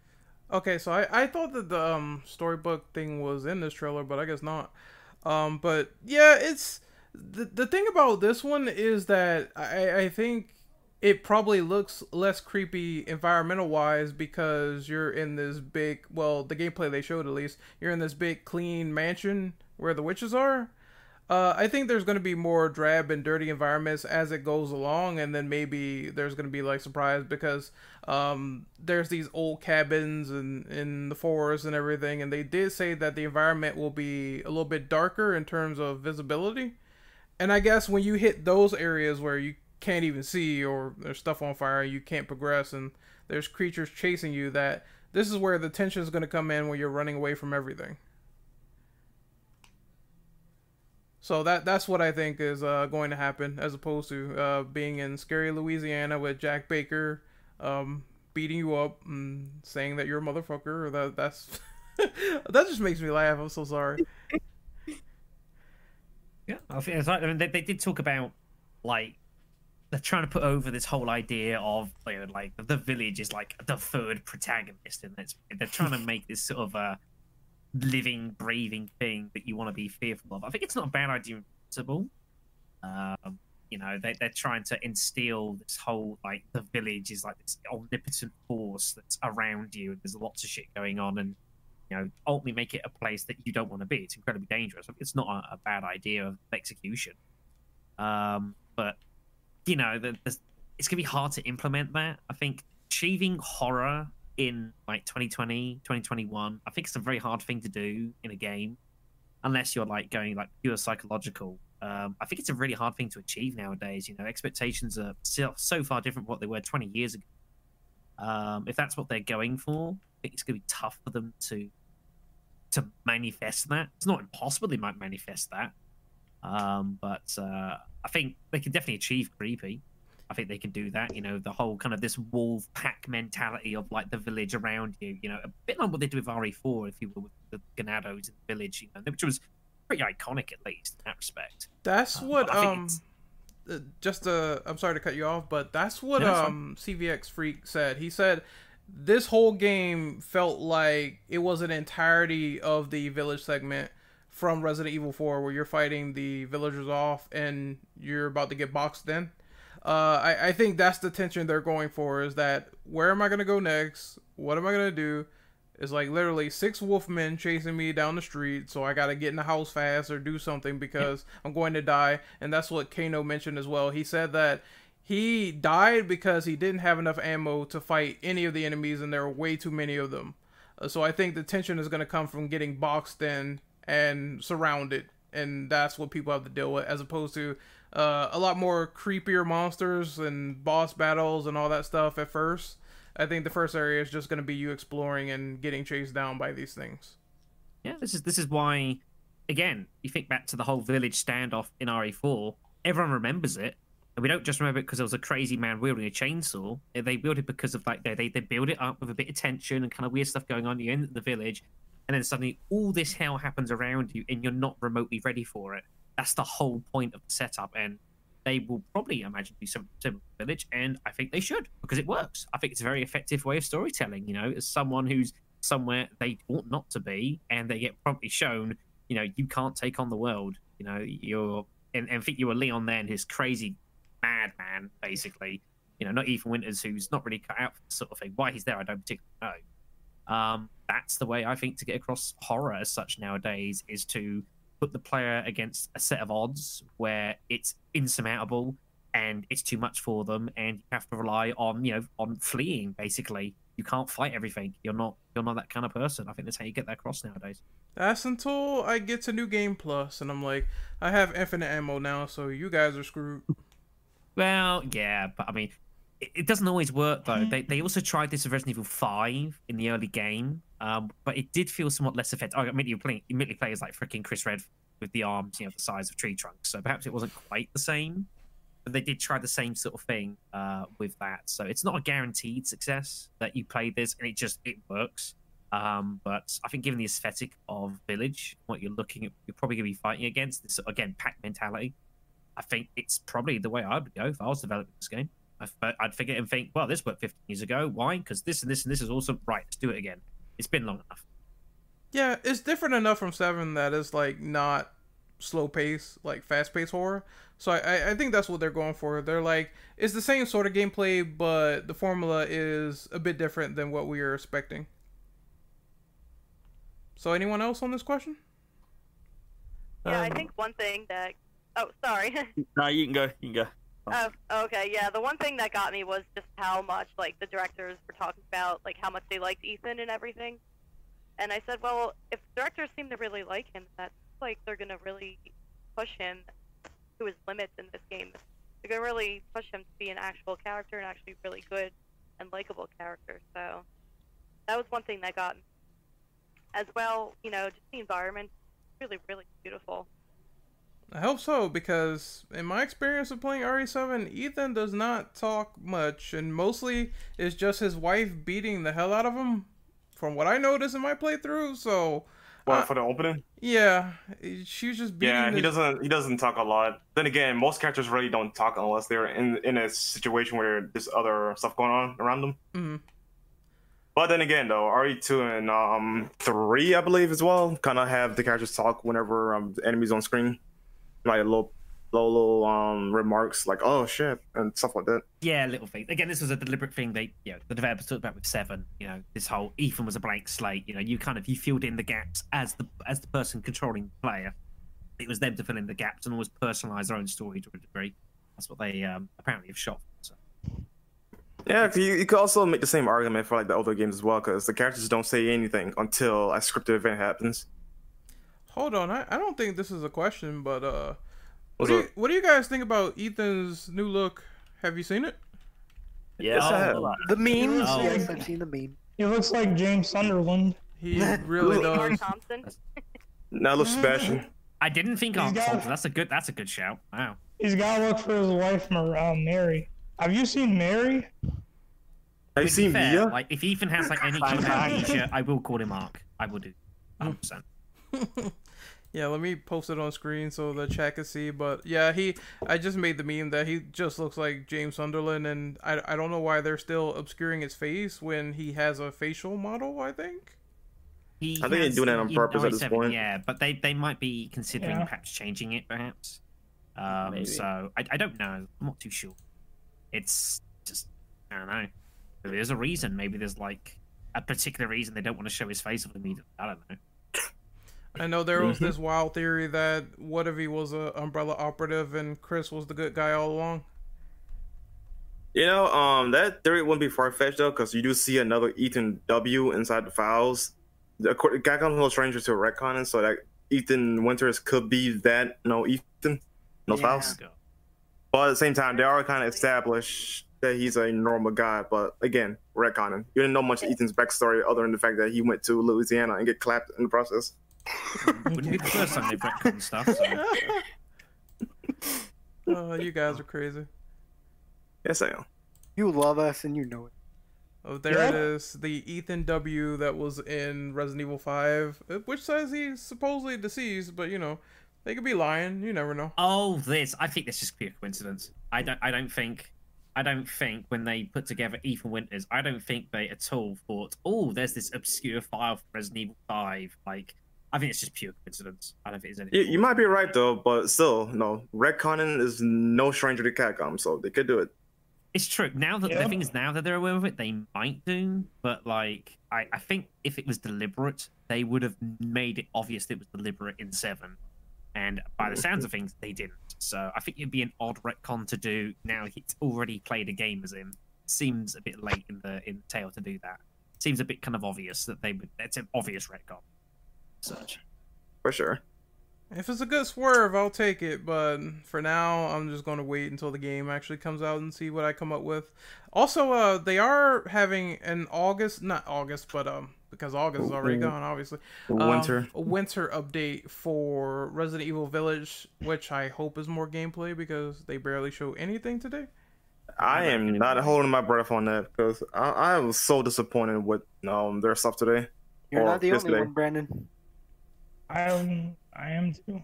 Okay, so I, I thought that the um, storybook thing was in this trailer, but I guess not. Um, but yeah, it's the the thing about this one is that I I think it probably looks less creepy environmental wise because you're in this big well the gameplay they showed at least you're in this big clean mansion where the witches are. Uh, I think there's going to be more drab and dirty environments as it goes along, and then maybe there's going to be like surprise because um, there's these old cabins and in the forest and everything, and they did say that the environment will be a little bit darker in terms of visibility. And I guess when you hit those areas where you can't even see or there's stuff on fire, and you can't progress, and there's creatures chasing you, that this is where the tension is going to come in when you're running away from everything. So that that's what I think is uh, going to happen, as opposed to uh, being in scary Louisiana with Jack Baker um, beating you up and saying that you're a motherfucker. That that's that just makes me laugh. I'm so sorry. Yeah, I think like, I mean, they, they did talk about like they're trying to put over this whole idea of you know, like the village is like the third protagonist, and it's they're trying to make this sort of a living, breathing thing that you want to be fearful of. I think it's not a bad idea in principle. Um, you know, they, they're trying to instill this whole like the village is like this omnipotent force that's around you, and there's lots of shit going on, and you know, ultimately make it a place that you don't want to be. It's incredibly dangerous. It's not a, a bad idea of execution. Um, but you know, it's gonna be hard to implement that. I think achieving horror in like 2020, 2021, I think it's a very hard thing to do in a game, unless you're like going like pure psychological. Um, I think it's a really hard thing to achieve nowadays. You know, expectations are still so far different from what they were 20 years ago. Um, if that's what they're going for, I think it's going to be tough for them to to manifest that. It's not impossible they might manifest that, um, but uh, I think they can definitely achieve creepy. I think they can do that. You know, the whole kind of this wolf pack mentality of like the village around you. You know, a bit like what they did with RE4, if you will, with the Ganados in the village. You know, which was pretty iconic at least in that respect. That's Um, what um uh, just uh I'm sorry to cut you off, but that's what No, fine. um CVX Freak said. He said this whole game felt like it was an entirety of the village segment from Resident Evil 4 where you're fighting the villagers off and you're about to get boxed in. Uh, I, I think that's the tension they're going for is that where am I gonna go next? What am I gonna do? It's like literally six wolfmen chasing me down the street, so I gotta get in the house fast or do something because I'm going to die. And that's what Kano mentioned as well. He said that he died because he didn't have enough ammo to fight any of the enemies, and there were way too many of them. Uh, so I think the tension is gonna come from getting boxed in and surrounded, and that's what people have to deal with, as opposed to uh, a lot more creepier monsters and boss battles and all that stuff at first. I think the first area is just going to be you exploring and getting chased down by these things. Yeah, this is this is why, again, you think back to the whole village standoff in RE4. Everyone remembers it, and we don't just remember it because there was a crazy man wielding a chainsaw. They build it because of like they they, build it up with a bit of tension and kind of weird stuff going on. You the village, and then suddenly all this hell happens around you, and you're not remotely ready for it. That's the whole point of the setup, and they will probably imagine do something similar village, and I think they should because it works. I think it's a very effective way of storytelling. You know, as someone who's somewhere they ought not to be, and they get promptly shown, you know, you can't take on the world. You know, you're and, and think you were Leon then, who's crazy madman, basically. You know, not Ethan Winters, who's not really cut out for this sort of thing. Why he's there, I don't particularly know. Um, that's the way I think to get across horror as such nowadays is to put the player against a set of odds where it's insurmountable and it's too much for them, and you have to rely on you know on fleeing. Basically, you can't fight everything. You're not you're not that kind of person. I think that's how you get that across nowadays. That's until I get to New Game Plus, and I'm like, I have infinite ammo now, so you guys are screwed. Well, yeah, but I mean, it, it doesn't always work though. They they also tried this with Resident Evil Five in the early game, um, but it did feel somewhat less effective. I admit you play immediately play as like freaking Chris Red with the arms, you know, the size of tree trunks. So perhaps it wasn't quite the same, but they did try the same sort of thing uh, with that. So it's not a guaranteed success that you play this and it just it works. Um, but I think given the aesthetic of Village, what you're looking at, you're probably going to be fighting against this again pack mentality. I think it's probably the way I would go if I was developing this game. I, I'd figure and think, well, this worked 15 years ago. Why? Because this and this and this is awesome. Right, let's do it again. It's been long enough. Yeah, it's different enough from Seven that it's like not slow pace, like fast paced horror. So I, I think that's what they're going for. They're like it's the same sort of gameplay, but the formula is a bit different than what we were expecting. So anyone else on this question? Yeah, I Um, think one thing that. Oh, sorry. No, you can go. You can go. Oh, okay. Yeah, the one thing that got me was just how much like the directors were talking about, like how much they liked Ethan and everything. And I said, well, if directors seem to really like him, that's like they're gonna really push him to his limits in this game. They're gonna really push him to be an actual character and actually really good and likable character. So that was one thing that got me. As well, you know, just the environment, really, really beautiful. I hope so because in my experience of playing RE7, Ethan does not talk much, and mostly it's just his wife beating the hell out of him. From what I noticed in my playthrough, so What Uh, for the opening? yeah, she was just beating. Yeah, he doesn't. He doesn't talk a lot. Then again, most characters really don't talk unless they're in in a situation where there's other stuff going on around them. Mhm. But then again, though, RE2 and um three, I believe as well, kind of have the characters talk whenever um the enemies on screen, like a little little, little um remarks like "oh shit" and stuff like that. Yeah, little thing. Again, this was a deliberate thing. They, you know, the developers talked about with Seven. You know, this whole Ethan was a blank slate. You know, you kind of you filled in the gaps as the as the person controlling the player. It was them to fill in the gaps and always personalize their own story to a degree. That's what they um, apparently have shot. So. Yeah, you, you could also make the same argument for like the other games as well, because the characters don't say anything until a scripted event happens. Hold on, I, I don't think this is a question, but uh, what do, you, what do you guys think about Ethan's new look? Have you seen it? Yeah. Yes, I I have. feel like- The memes, Oh. yes, I've seen the meme. He looks like James Sunderland. He really Ooh. Mark does. Thompson. Now look, Sebastian. I didn't think He's Art got- Thompson. That's a good. That's a good shout. Wow. He's got to look for his wife, Mar- uh, Mary. Have you seen Mary? Have you seen fair, Mia? Like, if Ethan has like any Fine, fine. t-shirt, I will call him Mark. I will do. 100. percent yeah, let me post it on screen so the chat can see. But yeah, he. I just made the meme that he just looks like James Sunderland, and I, I don't know why they're still obscuring his face when he has a facial model. I think. He I think they're doing that on purpose at this point. Yeah, but they they might be considering Yeah. perhaps changing it, perhaps. Um, Maybe. so I, I don't know. I'm not too sure. It's just I don't know. There's a reason. Maybe there's like a particular reason they don't want to show his face off immediately. I don't know. I know there was Mm-hmm. this wild theory that what if he was a Umbrella operative and Chris was the good guy all along. You know, um, that theory wouldn't be far fetched though, because you do see another Ethan W inside the files. The guy comes Capcom's no stranger to a retconning, so that Ethan Winters could be that no Ethan, no those Yeah. files. But at the same time, they are kind of established that he's a normal guy. But again, retconning. You didn't know much of Ethan's backstory other than the fact that he went to Louisiana and get clapped in the process. Wouldn't be the first time they've retconned stuff. So. Oh, you guys are crazy. Yes, I am. You love us and you know it. Oh, there it Yeah. is. The Ethan W that was in Resident Evil 5, uh, which says he's supposedly deceased, but you know, they could be lying. You never know. Oh, this. I think this is a coincidence. I don't. I don't think. I don't think when they put together Ethan Winters, I don't think they at all thought, "Oh, there's this obscure file from Resident Evil Five. Like, I think it's just pure coincidence. I don't think there's You, anything. you might be right though, but still, no. Retconning is no stranger to Capcom, so they could do it. It's true. Now that Yeah. the thing is, now that they're aware of it, they might do. But like, I, I think if it was deliberate, they would have made it obvious that it was deliberate in Seven. And by the sounds of things, they didn't. So I think it'd be an odd retcon to do now. He's already played a game as him. Seems a bit late in the in the tale to do that. Seems a bit kind of obvious that they would. That's an obvious retcon. Such. For sure. If it's a good swerve, I'll take it, but for now, I'm just going to wait until the game actually comes out and see what I come up with. Also, uh, they are having an August, not August, but um, because August is already gone, obviously. um, Winter. a winter update for Resident Evil Village, which I hope is more gameplay because they barely show anything today. I am not holding my breath on that because I, I was so disappointed with um their stuff today. You're not the only yesterday. one, Brandon. I am. I am too.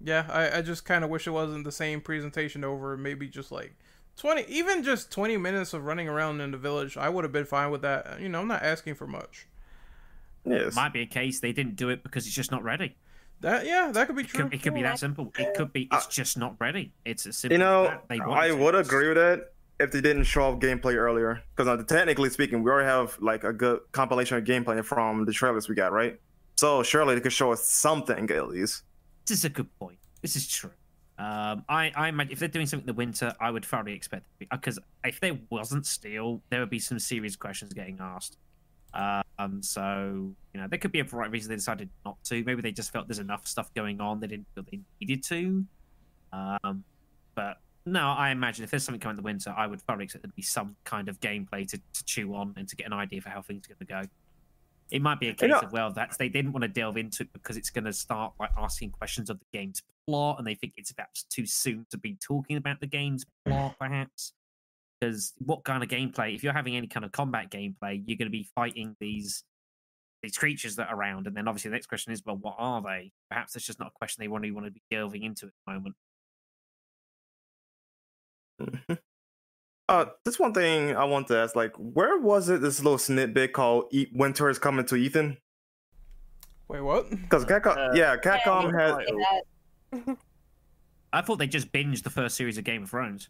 Yeah, I, I just kind of wish it wasn't the same presentation over. Maybe just like 20, even just 20 minutes of running around in the village. I would have been fine with that. You know, I'm not asking for much. Yes. Might be a case they didn't do it because it's just not ready. That yeah, that could be It true. could, it could be that simple. It could be it's uh, just not ready. It's as simple You know. They I it. would agree with that if they didn't show off gameplay earlier. Because uh, technically speaking, we already have like a good compilation of gameplay from the trailers we got, right? So surely they could show us something at least. This is a good point. This is true. Um, I, I imagine if they're doing something in the winter, I would thoroughly expect because if there wasn't steel, there would be some serious questions getting asked. Um, so you know, there could be a variety of reasons they decided not to. Maybe they just felt there's enough stuff going on they didn't feel they needed to. Um, but no, I imagine if there's something coming in the winter, I would thoroughly expect there to be some kind of gameplay to, to chew on and to get an idea for how things are going to go. It might be a case of well, that's they didn't want to delve into it because it's going to start like asking questions of the game's plot, and they think it's perhaps too soon to be talking about the game's plot, perhaps. Because what kind of gameplay? If you're having any kind of combat gameplay, you're going to be fighting these these creatures that are around, and then obviously the next question is, well, what are they? Perhaps that's just not a question they want to want to be delving into at the moment. Uh, this one thing I want to ask, like, where was it? This little snippet called e- "Winter is Coming to Ethan"? Wait, what? Because Capcom, Uh, yeah, Capcom you had. can say that. I thought they just binged the first series of Game of Thrones.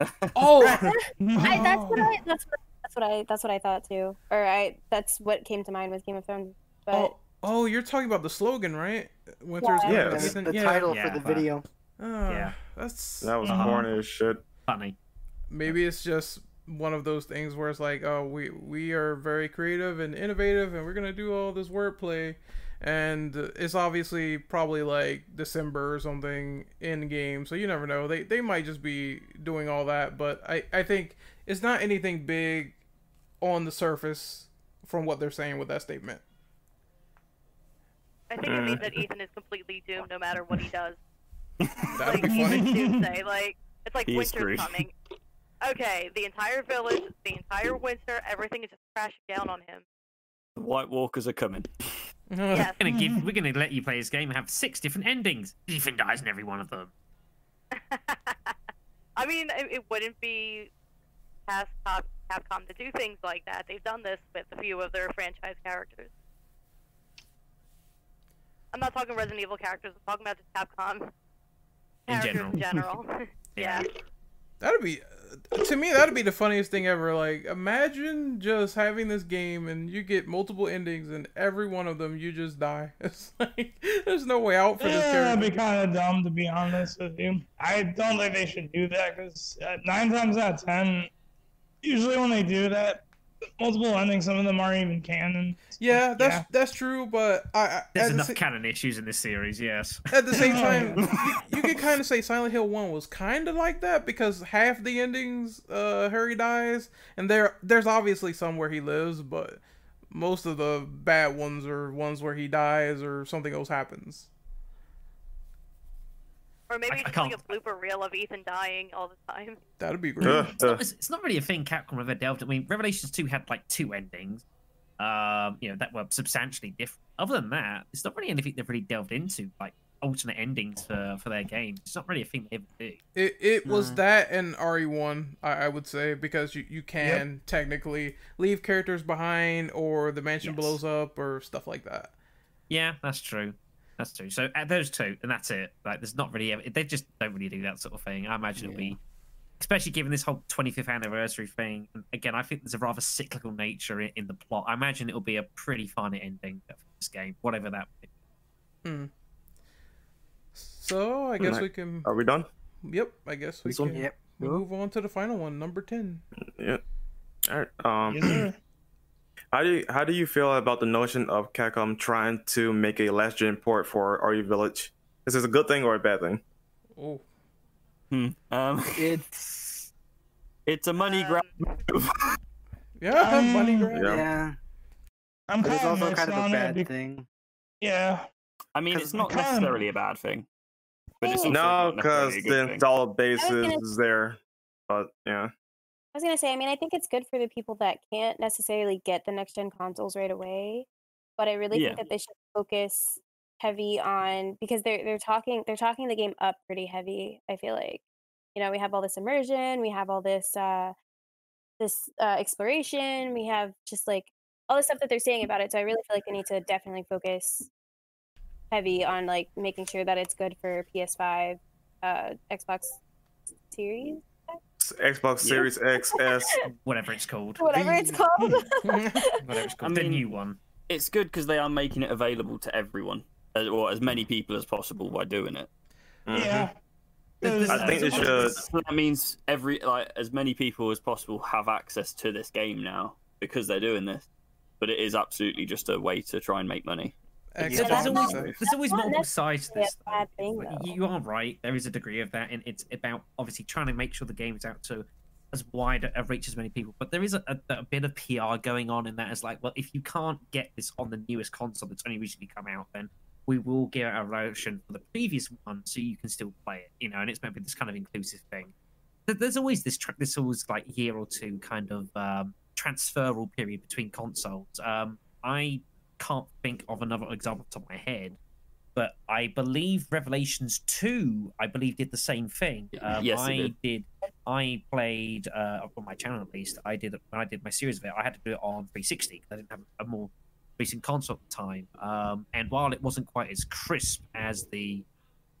Oh, I, that's what I. That's what. That's what I. That's what I thought too. Or I. That's what came to mind with Game of Thrones. But oh, oh, you're talking about the slogan, right? Winter's Yeah. coming Yeah. to the yeah. title Yeah, for the but- video. Ah, Yeah. that's That was Uh-huh. corny as shit. Funny. Maybe it's just one of those things where it's like, oh, we we are very creative and innovative, and we're gonna do all this wordplay, and it's obviously probably like December or something in game, so you never know. They they might just be doing all that, but I I think it's not anything big on the surface from what they're saying with that statement. I think it means mm. that Ethan is completely doomed no matter what he does. That'd like be funny. Ethan like it's like He is winter's screwed. coming. Okay, the entire village, the entire winter, everything is just crashing down on him. The White Walkers are coming. Yes. We're gonna give. We're gonna let you play this game and have six different endings. Ethan dies in every one of them. I mean, it, it wouldn't be past Cap- Capcom to do things like that. They've done this with a few of their franchise characters. I'm not talking Resident Evil characters. I'm talking about just Capcom In characters in general. Yeah. yeah. That'd be to me that'd be the funniest thing ever. Like imagine just having this game and you get multiple endings and every one of them you just die. It's like there's no way out for this Yeah, that'd be kind of dumb to be honest with you. I don't think they should do that because uh, nine times out of ten, usually when they do that, multiple endings, some of them aren't even canon. Yeah, that's Yeah. that's true, but I, I There's at, the enough sa- canon issues in this series. Yes. at the same time, you, you could kind of say Silent Hill One was kind of like that because half the endings, uh, Harry dies, and there there's obviously some where he lives, but most of the bad ones are ones where he dies or something else happens. Or maybe I- I just like a blooper reel of Ethan dying all the time. That'd be great. It's not, it's, it's not really a thing Capcom have ever delved. I mean, Revelations Two had like two endings, um, you know, that were substantially different. Other than that, it's not really anything they've really delved into, like alternate endings for for their games. It's not really a thing they ever do. It it was that and RE one, I, I would say, because you, you can technically leave characters behind or the mansion Yes. blows up or stuff like that. Yeah, that's true. That's true. So uh, those two, and that's it. Like, there's not really. They just don't really do that sort of thing. I imagine it'll be, especially given this whole 25th anniversary thing. And again, I think there's a rather cyclical nature in, in the plot. I imagine it'll be a pretty fun ending for this game, whatever that. Hmm. So I guess Alright. we can. Are we done? Yep, I guess we This one? can Yep. move on to the final one, number ten. Yep. All right. Um, Yes, sir. How do you, how do you feel about the notion of Capcom trying to make a last gen port for RE Village? Is this a good thing or a bad thing? Oh, Hmm. Um, It's it's a money grab. Um, yeah, Um, money grab. Yeah. yeah, I'm but it's kind of also kind of a bad be- thing. Yeah, I mean, it's not necessarily a bad thing, but it's also No, because the good thing. installed base I was gonna- is there. But yeah. I was gonna say, I mean, I think it's good for the people that can't necessarily get the next gen consoles right away. but I really Yeah. think that they should focus heavy on because they're they're talking they're talking the game up pretty heavy. I feel like you know we have all this immersion, we have all this uh this uh, exploration, we have just like all the stuff that they're saying about it. So I really feel like they need to definitely focus heavy on like making sure that it's good for PS5, uh, Xbox Series, Xbox Yeah. Series X, S. Whatever it's called. whatever it's called. Whatever it's called. I the mean- new one. It's good because they are making it available to everyone, or as many people as possible by doing it. Mhm. Yeah. There's- I think they there's- should. So that means every like as many people as possible have access to this game now because they're doing this. But it is absolutely just a way to try and make money. There's, Xbox that's always, not- is there's always multiple sides to this. thing, Like. You are right. There is a degree of that, and it's about obviously trying to make sure the game is out to as wide a reach as many people. But there is a, a, a bit of PR going on in that. It's like, well, if you can't get this on the newest console that's only recently come out, then we will give out a version for the previous one so you can still play it. You know, and it's maybe this kind of inclusive thing. There- There's always this tra- this always like year or two kind of um, transferal period between consoles. Um, I can't think of another example off the top of my head, but I believe Revelations Two, I believe, did the same thing. Um, Yes, it I did. did. I played uh, on my channel at least. I did when I did my series of it. I had to do it on 360 because I didn't have a more recent console at the time. Um, and while it wasn't quite as crisp as the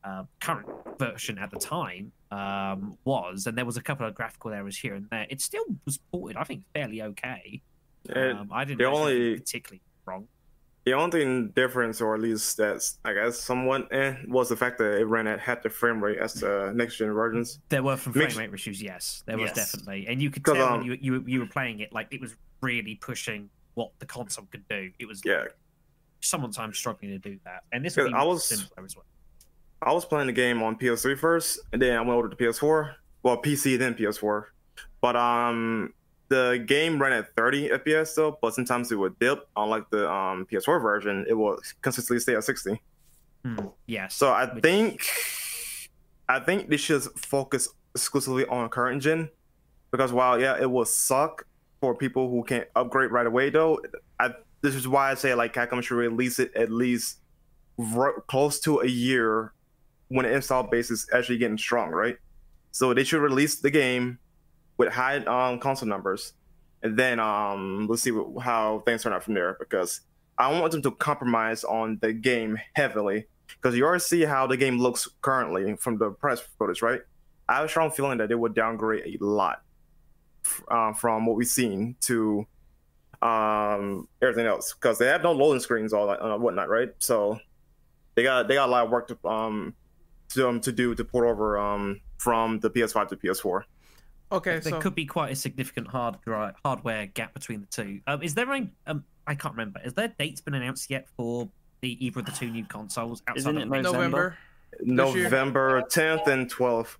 uh, current version at the time um, was, and there was a couple of graphical errors here and there, it still was ported. I think fairly okay. Um, I didn't the only- particularly wrong. The only thing difference, or at least that's I guess somewhat, eh, was the fact that it ran at half the frame rate as the next gen versions. There were from frame rate issues, yes, there was Yes. definitely, and you could tell um, when you, you you were playing it, like it was really pushing what the console could do. It was Yeah, sometimes struggling to do that, and this be I was- simpler as well. I was playing the game on PS3 first, and then I went over to PS4. Well, PC then PS4. But um, the game ran at 30 FPS though, but sometimes it would dip. Unlike the um PS4 version, it will consistently stay at 60. Hmm, yes. So I which- think, I think they should focus exclusively on current gen, because while yeah, it will suck for people who can't upgrade right away though. I this is why I say like Capcom should release it at least ro- close to a year when the install base is actually getting strong, right? So they should release the game with high um, console numbers, and then um, let's see what, how things turn out from there. Because I want them to compromise on the game heavily, because you already see how the game looks currently from the press footage, right? I have a strong feeling that they would downgrade a lot uh, from what we've seen to um, everything else, because they have no loading screens all uh, whatnot, right? So they got they got a lot of work to um to um, to do to port over um from the PS5 to PS4. Okay, there so could be quite a significant hard dri- hardware gap between the two. Um, is there any? Um, I can't remember. Has their dates been announced yet for the either of the two new consoles outside Isn't it the- November. year? November 10th and 12th.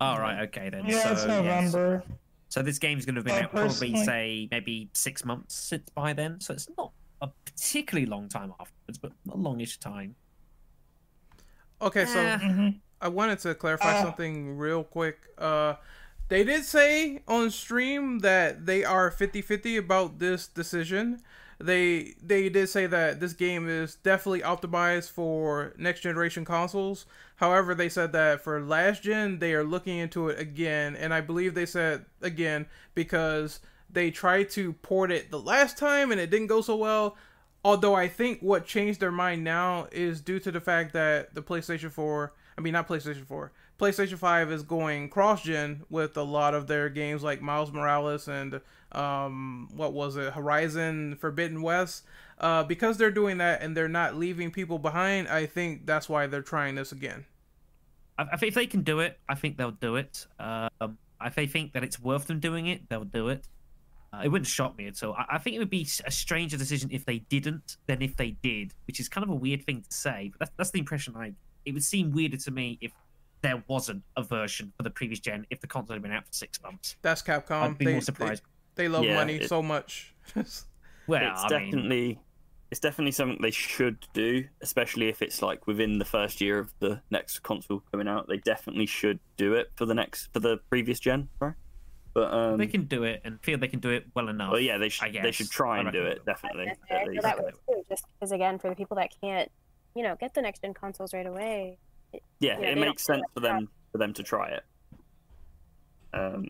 Oh right, okay then. Yeah, so, it's yes. November. So this game's going to have been Uh, out probably say maybe six months since by then. So it's not a particularly long time afterwards, but a longish time. Okay, so. Mhm. I wanted to clarify Uh. something real quick. Uh, they did say on stream that they are 50-50 about this decision. They they did say that this game is definitely optimized for next generation consoles. However, they said that for last gen they are looking into it again, and I believe they said again because they tried to port it the last time and it didn't go so well. Although I think what changed their mind now is due to the fact that the PlayStation 4, I mean not PlayStation 4, PlayStation 5 is going cross-gen with a lot of their games like Miles Morales and um what was it, Horizon Forbidden West. Uh, because they're doing that and they're not leaving people behind, I think that's why they're trying this again. I, think if they can do it, I think they'll do it. Um, if they think that it's worth them doing it, they'll do it. Uh, it wouldn't shock me at all. I, I think it would be a stranger decision if they didn't than if they did, which is kind of a weird thing to say. But that's, that's the impression I. It would seem weirder to me if there wasn't a version for the previous gen if the console had been out for six months. That's Capcom. I'd be they, more surprised. They, they love Yeah, money it- so much. well, it's I mean, definitely it's definitely something they should do, especially if it's like within the first year of the next console coming out. They definitely should do it for the next for the previous gen. Sorry. But um, they can do it and feel they can do it well enough. well, yeah, they I should. They should try and do it they definitely. Yes, at I feel that way too. Just because, again, for the people that can't, you know, get the next gen consoles right away. Yeah, Yeah, it makes sense for them for them to try it. Um,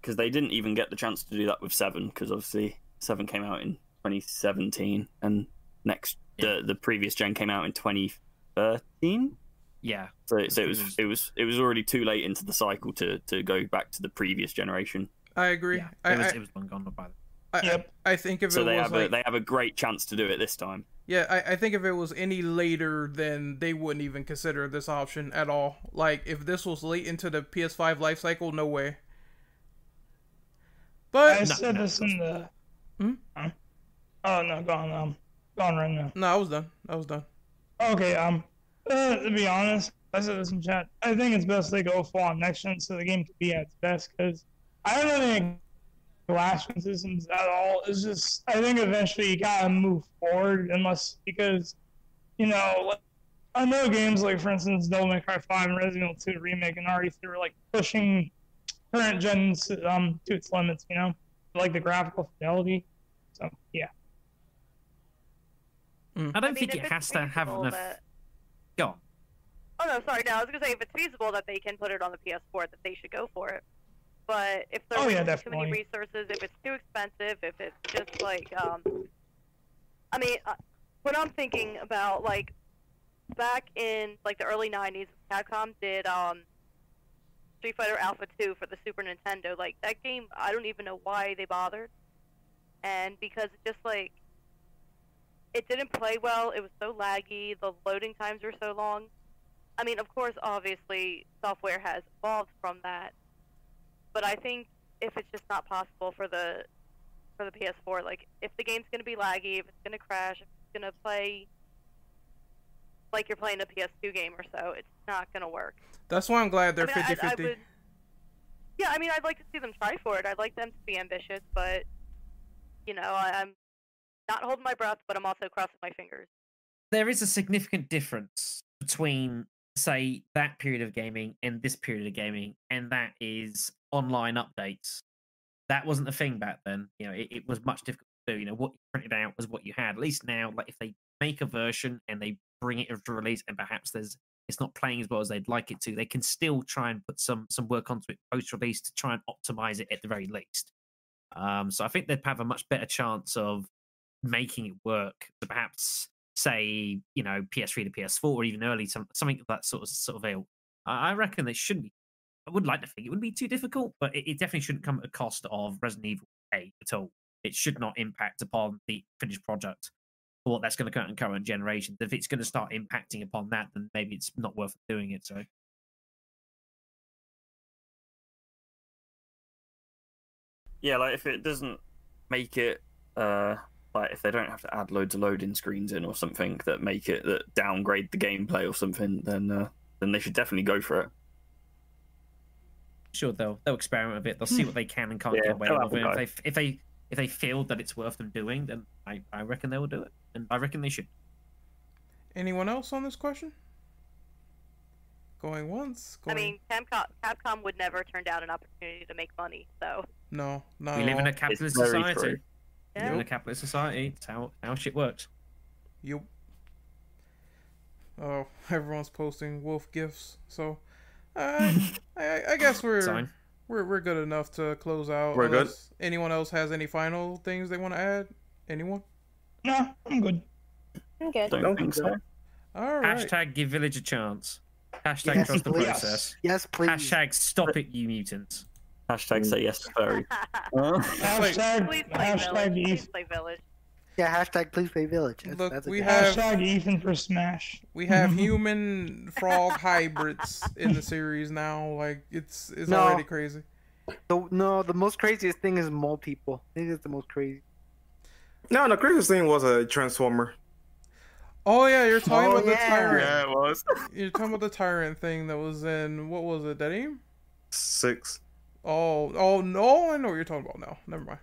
because they didn't even get the chance to do that with seven, because obviously seven came out in 2017, and next Yeah. the the previous gen came out in 2013. Yeah, So, so it It was was- it was it was already too late into the cycle to to go back to the previous generation. I agree. yeah. I, It was, I, it was long gone by then. I, I- Yep. I think if So it they was have like a they have a great chance to do it this time. Yeah, I, I think if it was any later, then they wouldn't even consider this option at all. Like, if this was late into the PS5 life cycle, no way. But I said no, this in the. Hmm? Huh? Oh no, gone. on. Um, go on right now. no, I was done. I was done. Okay. Um, uh, to be honest, I said this in chat. I think it's best they go full on next gen so the game can be at its best. Because I don't think last gen systems at all. It's just I think eventually you gotta move forward unless because you know like, I know games like for instance Devil May Cry Five and Resident Evil Two remake and already through like pushing current gens um to its limits. You know, like the graphical fidelity. So yeah. I don't I mean, think it has to have feasible enough. that- Go on. Oh no, sorry. No, I was gonna say if it's feasible that they can put it on the PS4, that they should go for it. But if Oh, yeah, there's too many resources, if it's too expensive, if it's just like, um, I mean, uh, what I'm thinking about, like, back in like the early '90s, Capcom did um, Street Fighter Alpha 2 for the Super Nintendo. Like that game, I don't even know why they bothered, and because it just like it didn't play well. It was so laggy. The loading times were so long. I mean, of course, obviously, software has evolved from that. But I think if it's just not possible for the for the PS4, like if the game's gonna be laggy, if it's gonna crash, if it's gonna play like you're playing a PS2 game or so, it's not gonna work. That's why I'm glad they're I mean, I- 50 I 50. would- Yeah, I mean, I'd like to see them try for it. I'd like them to be ambitious, but you know, I, I'm not holding my breath, but I'm also crossing my fingers. there is a significant difference between say that period of gaming and this period of gaming and that is online updates. That wasn't a thing back then you know it, it was much difficult to do you know what you printed out was what you had. At least now like if they make a version and they bring it to release and perhaps there's it's not playing as well as they'd like it to they can still try and put some some work onto it post release to try and optimize it at the very least. Um so i think they'd have a much better chance of making it work to perhaps say you know PS3 to PS4 or even early some, something of that sort of sort of ilk. I reckon it shouldn't be. I would like to think it wouldn't be too difficult, but it, it definitely shouldn't come at the cost of Resident Evil 8 at all. It should not impact upon the finished product or what that's going to come in current generations. If it's going to start impacting upon that, then maybe it's not worth doing it. So Yeah, like if it doesn't make it, uh, like if they don't have to add loads of loading screens in or something that make it that downgrade the gameplay or something, then uh, then they should definitely go for it. sure they'll they'll experiment a bit. They'll see what they can and can't Yeah, get away with. have If they if they if they feel that it's worth them doing, then I, I reckon they will do it, and I reckon they should. Anyone else on this question? Going once? I mean, Capcom, Capcom would never turn down an opportunity to make money. So no, not we at live in a capitalist very society. true. We live in a capitalist society. It's how how shit works. Yup. Oh, everyone's posting wolf gifts, so uh, I, I guess we're Sign. we're we're good enough to close out. We're good? Anyone else has any final things they want to add? Anyone? No, I'm good. I'm good. Don't Don't think think so. All right. Hashtag give village a chance. Hashtag Yes, trust the process. Yes, please. Hashtag stop it, you mutants. Hashtag say yes to furry. Hashtag, please play hashtag, Village. Please Ethan, play Village. Yeah, hashtag please play village. That's, Look, that's we good- have- hashtag Ethan for Smash. We have human frog hybrids in the series now. Like it's it's No. already crazy. The, no, the most craziest thing is mole people. I think that's the most crazy. No, the craziest thing was a transformer. Oh yeah, you're talking Oh, about the yeah. tyrant. it was You're talking about the tyrant thing that was in what was it? Dead Aim? six. Oh oh no, I know what you're talking about now. Never mind.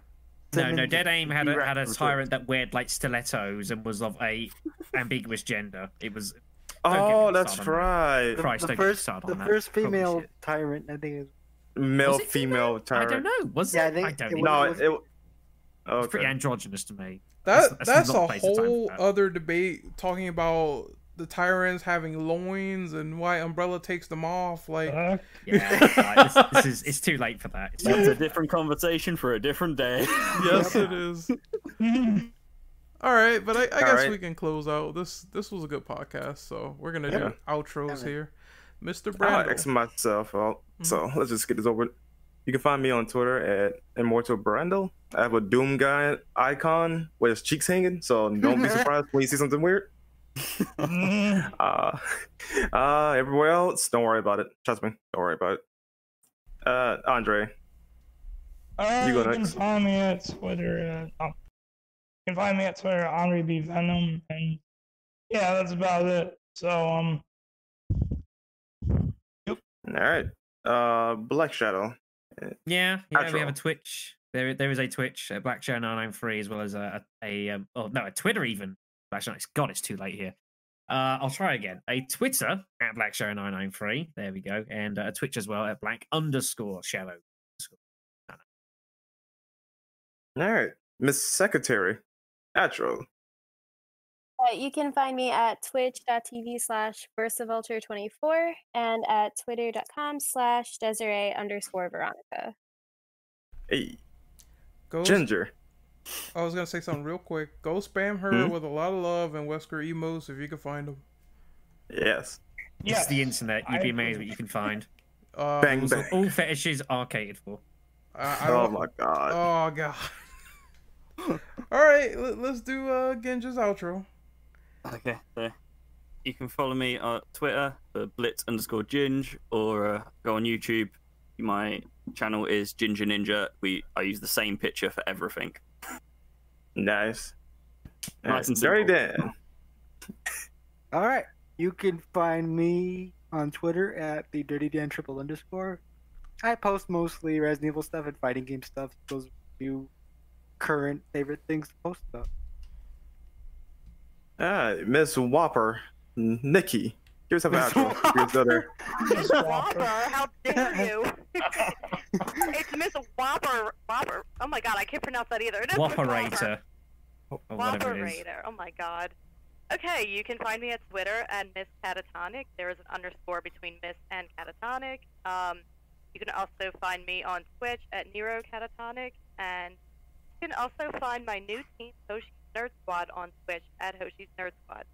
No, no, Dead Aim had a, had a T-Rex. tyrant that weared like stilettos and was of a ambiguous gender. It was Oh, that's started on that. right. The, Christ, the don't get me first, the that. first female shit. tyrant, I think, is male Was it female I tyrant. don't know. Was Yeah, I think I don't it know. No, was- it. it It's pretty androgynous to me. That Let's- let's that's a waste the time for whole other debate talking about the tyrants having loins and why Umbrella takes them off. Like, Fuck. Yeah, this, this is it's too late for that. It's That's a different conversation for a different day. yes, it is. All right, but I, I All guess right. we can close out. This this was a good podcast, so we're gonna do Yeah. outros Yeah. here. Mr. I'll Brando. X myself out. Mm-hmm. So let's just get this over. You can find me on Twitter at Immortal Brandel. I have a Doom guy icon with his cheeks hanging, so don't be surprised when you see something weird. Uh, uh, everywhere else, don't worry about it. Trust me, don't worry about it. Uh, Andre, Uh, You you, can next. find me at Twitter. Uh, um, you can find me at Twitter, Andre B Venom, and yeah, that's about it. So um, yep. all right. Uh, Black Shadow. Yeah, yeah. We have a Twitch. There, there is a Twitch, uh, Black Shadow nine nine three, as well as a a, a um, oh no, a Twitter even. Black Show. God, it's too late here. Uh, I'll try again. A Twitter at Black Show nine nine three. There we go, and uh, a Twitch as well at Black underscore Shadow. All right, Miss Secretary, Atro. Uh, you can find me at twitch.tv slash versavulture24 and at twitter.com slash Desiree underscore Veronica. Hey, Go Ginger. I was gonna say something real quick. Go spam her Hmm? with a lot of love and Wesker emotes if you can find them. Yes. It's yes, the internet. You'd be amazed what you can find. Uh, Bang Also, bang. all fetishes are catered for. I, I Oh my god. Oh god. All right, let, us do uh Genja's outro. Okay, so you can follow me on Twitter for blitz underscore ginge or uh, go on YouTube. My channel is Ginger Ninja. We I use the same picture for everything. Nice. Nice and Dirty simple. Dan. All right. You can find me on Twitter at the Dirty Dan triple underscore. I post mostly Resident Evil stuff and fighting game stuff. Those are few current favorite things to post about. Ah, Miss Whopper, Nikki. Here's an outro. Here's the other. Miss Whopper, how dare you? it's Miss Whopper. Whopper. Oh my god, I can't pronounce that either. It is Whopperator. It is. Oh my god. Okay, you can find me at Twitter at Miss Catatonic. There is an underscore between Miss and Catatonic. Um, you can also find me on Twitch at Nero Catatonic, and you can also find my new team, Hoshi's Nerd Squad, on Twitch at Hoshi's Nerd Squad.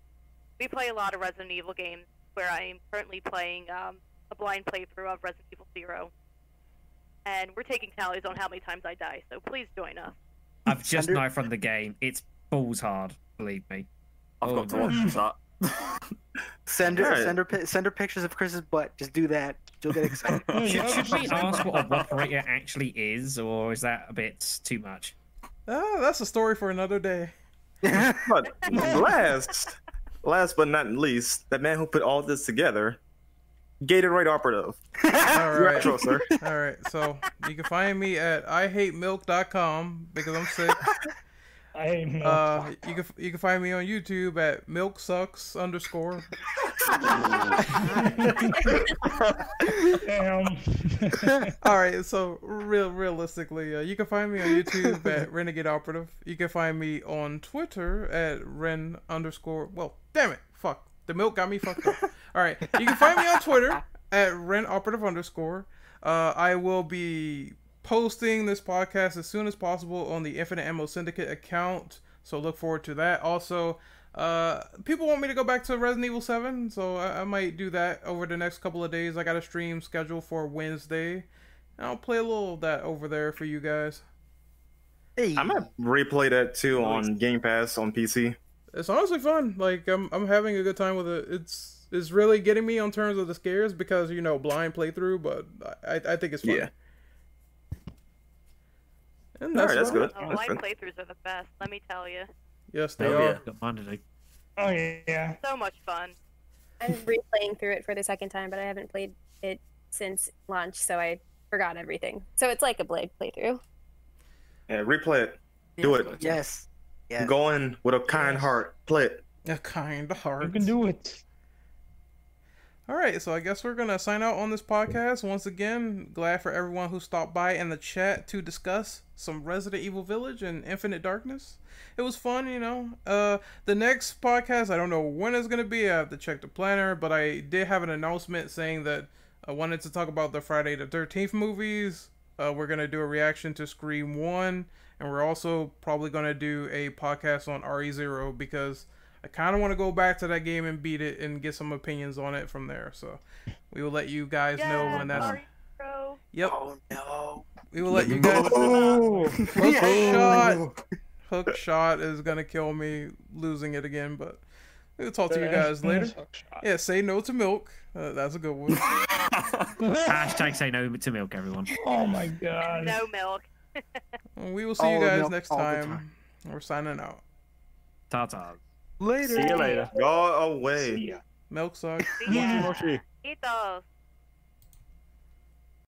We play a lot of Resident Evil games, where I am currently playing um, a blind playthrough of Resident Evil Zero, and we're taking tallies on how many times I die. So please join us. I've just Under- knife run the game. It's balls hard. Believe me. I've Oh, got to watch that. Send her, Alright. send her, send her pictures of Chris's butt. Just do that. You'll get excited. Should, should we ask what a operator actually is, or is that a bit too much? Ah, that's a story for another day. But last, last but not least, the man who put all this together, Gatorade Operative. All Your right. outro, sir. All right, so you can find me at ihatemilk.com because I'm sick. I hate milk. Uh, you can you can find me on YouTube at milk sucks underscore. Damn. All right, so real realistically, uh, you can find me on YouTube at Renegade Operative. You can find me on Twitter at Ren underscore. Well, damn it, fuck the milk got me fucked up. All right, you can find me on Twitter at Ren Operative underscore. Uh, I will be posting this podcast as soon as possible on the Infinite Ammo Syndicate account, so look forward to that. Also, uh, people want me to go back to Resident Evil 7, so I, I might do that over the next couple of days. I got a stream scheduled for Wednesday. and I'll play a little of that over there for you guys. hey, I'm gonna replay that too on Game Pass on PC. It's honestly fun. Like I'm, I'm having a good time with it. It's, it's really getting me on terms of the scares because you know blind playthrough, but I, I think it's fun. Yeah. And Alright, that's good. it. Oh, That's live good. playthroughs are the best. Let me tell you, Yes, they Oh, are. yeah. Got mine to do. oh yeah. so much fun. I'm replaying through it for the second time, but I haven't played it since launch, so I forgot everything. So it's like a Blade playthrough. Yeah, replay it. Do it. yes, yes. Go in with a kind heart. Play it. A kind heart. You can do it. All right, so I guess we're gonna sign out on this podcast. Once again, glad for everyone who stopped by in the chat to discuss some Resident Evil Village and Infinite Darkness. It was fun, you know. Uh, the next podcast, I don't know when it's gonna be. I have to check the planner, but I did have an announcement saying that I wanted to talk about the Friday the Thirteenth movies. Uh, we're gonna do a reaction to Scream One, and we're also probably gonna do a podcast on RE Zero because I kind of want to go back to that game and beat it and get some opinions on it from there. So we will let you guys know when that's. sorry, bro. Yep, Oh no. we will let you guys. Oh, Hook shot. Hook shot is gonna kill me losing it again, but we'll talk to you guys later. Yeah, say no to milk. Uh, that's a good one. Hashtag say no to milk, everyone. Oh my god. No milk. we will see you All the guys next time. time. We're signing out. Ta-ta. Later. See you later. Go away. See ya. Milk sucks. Yeah. Moshi. Eat those.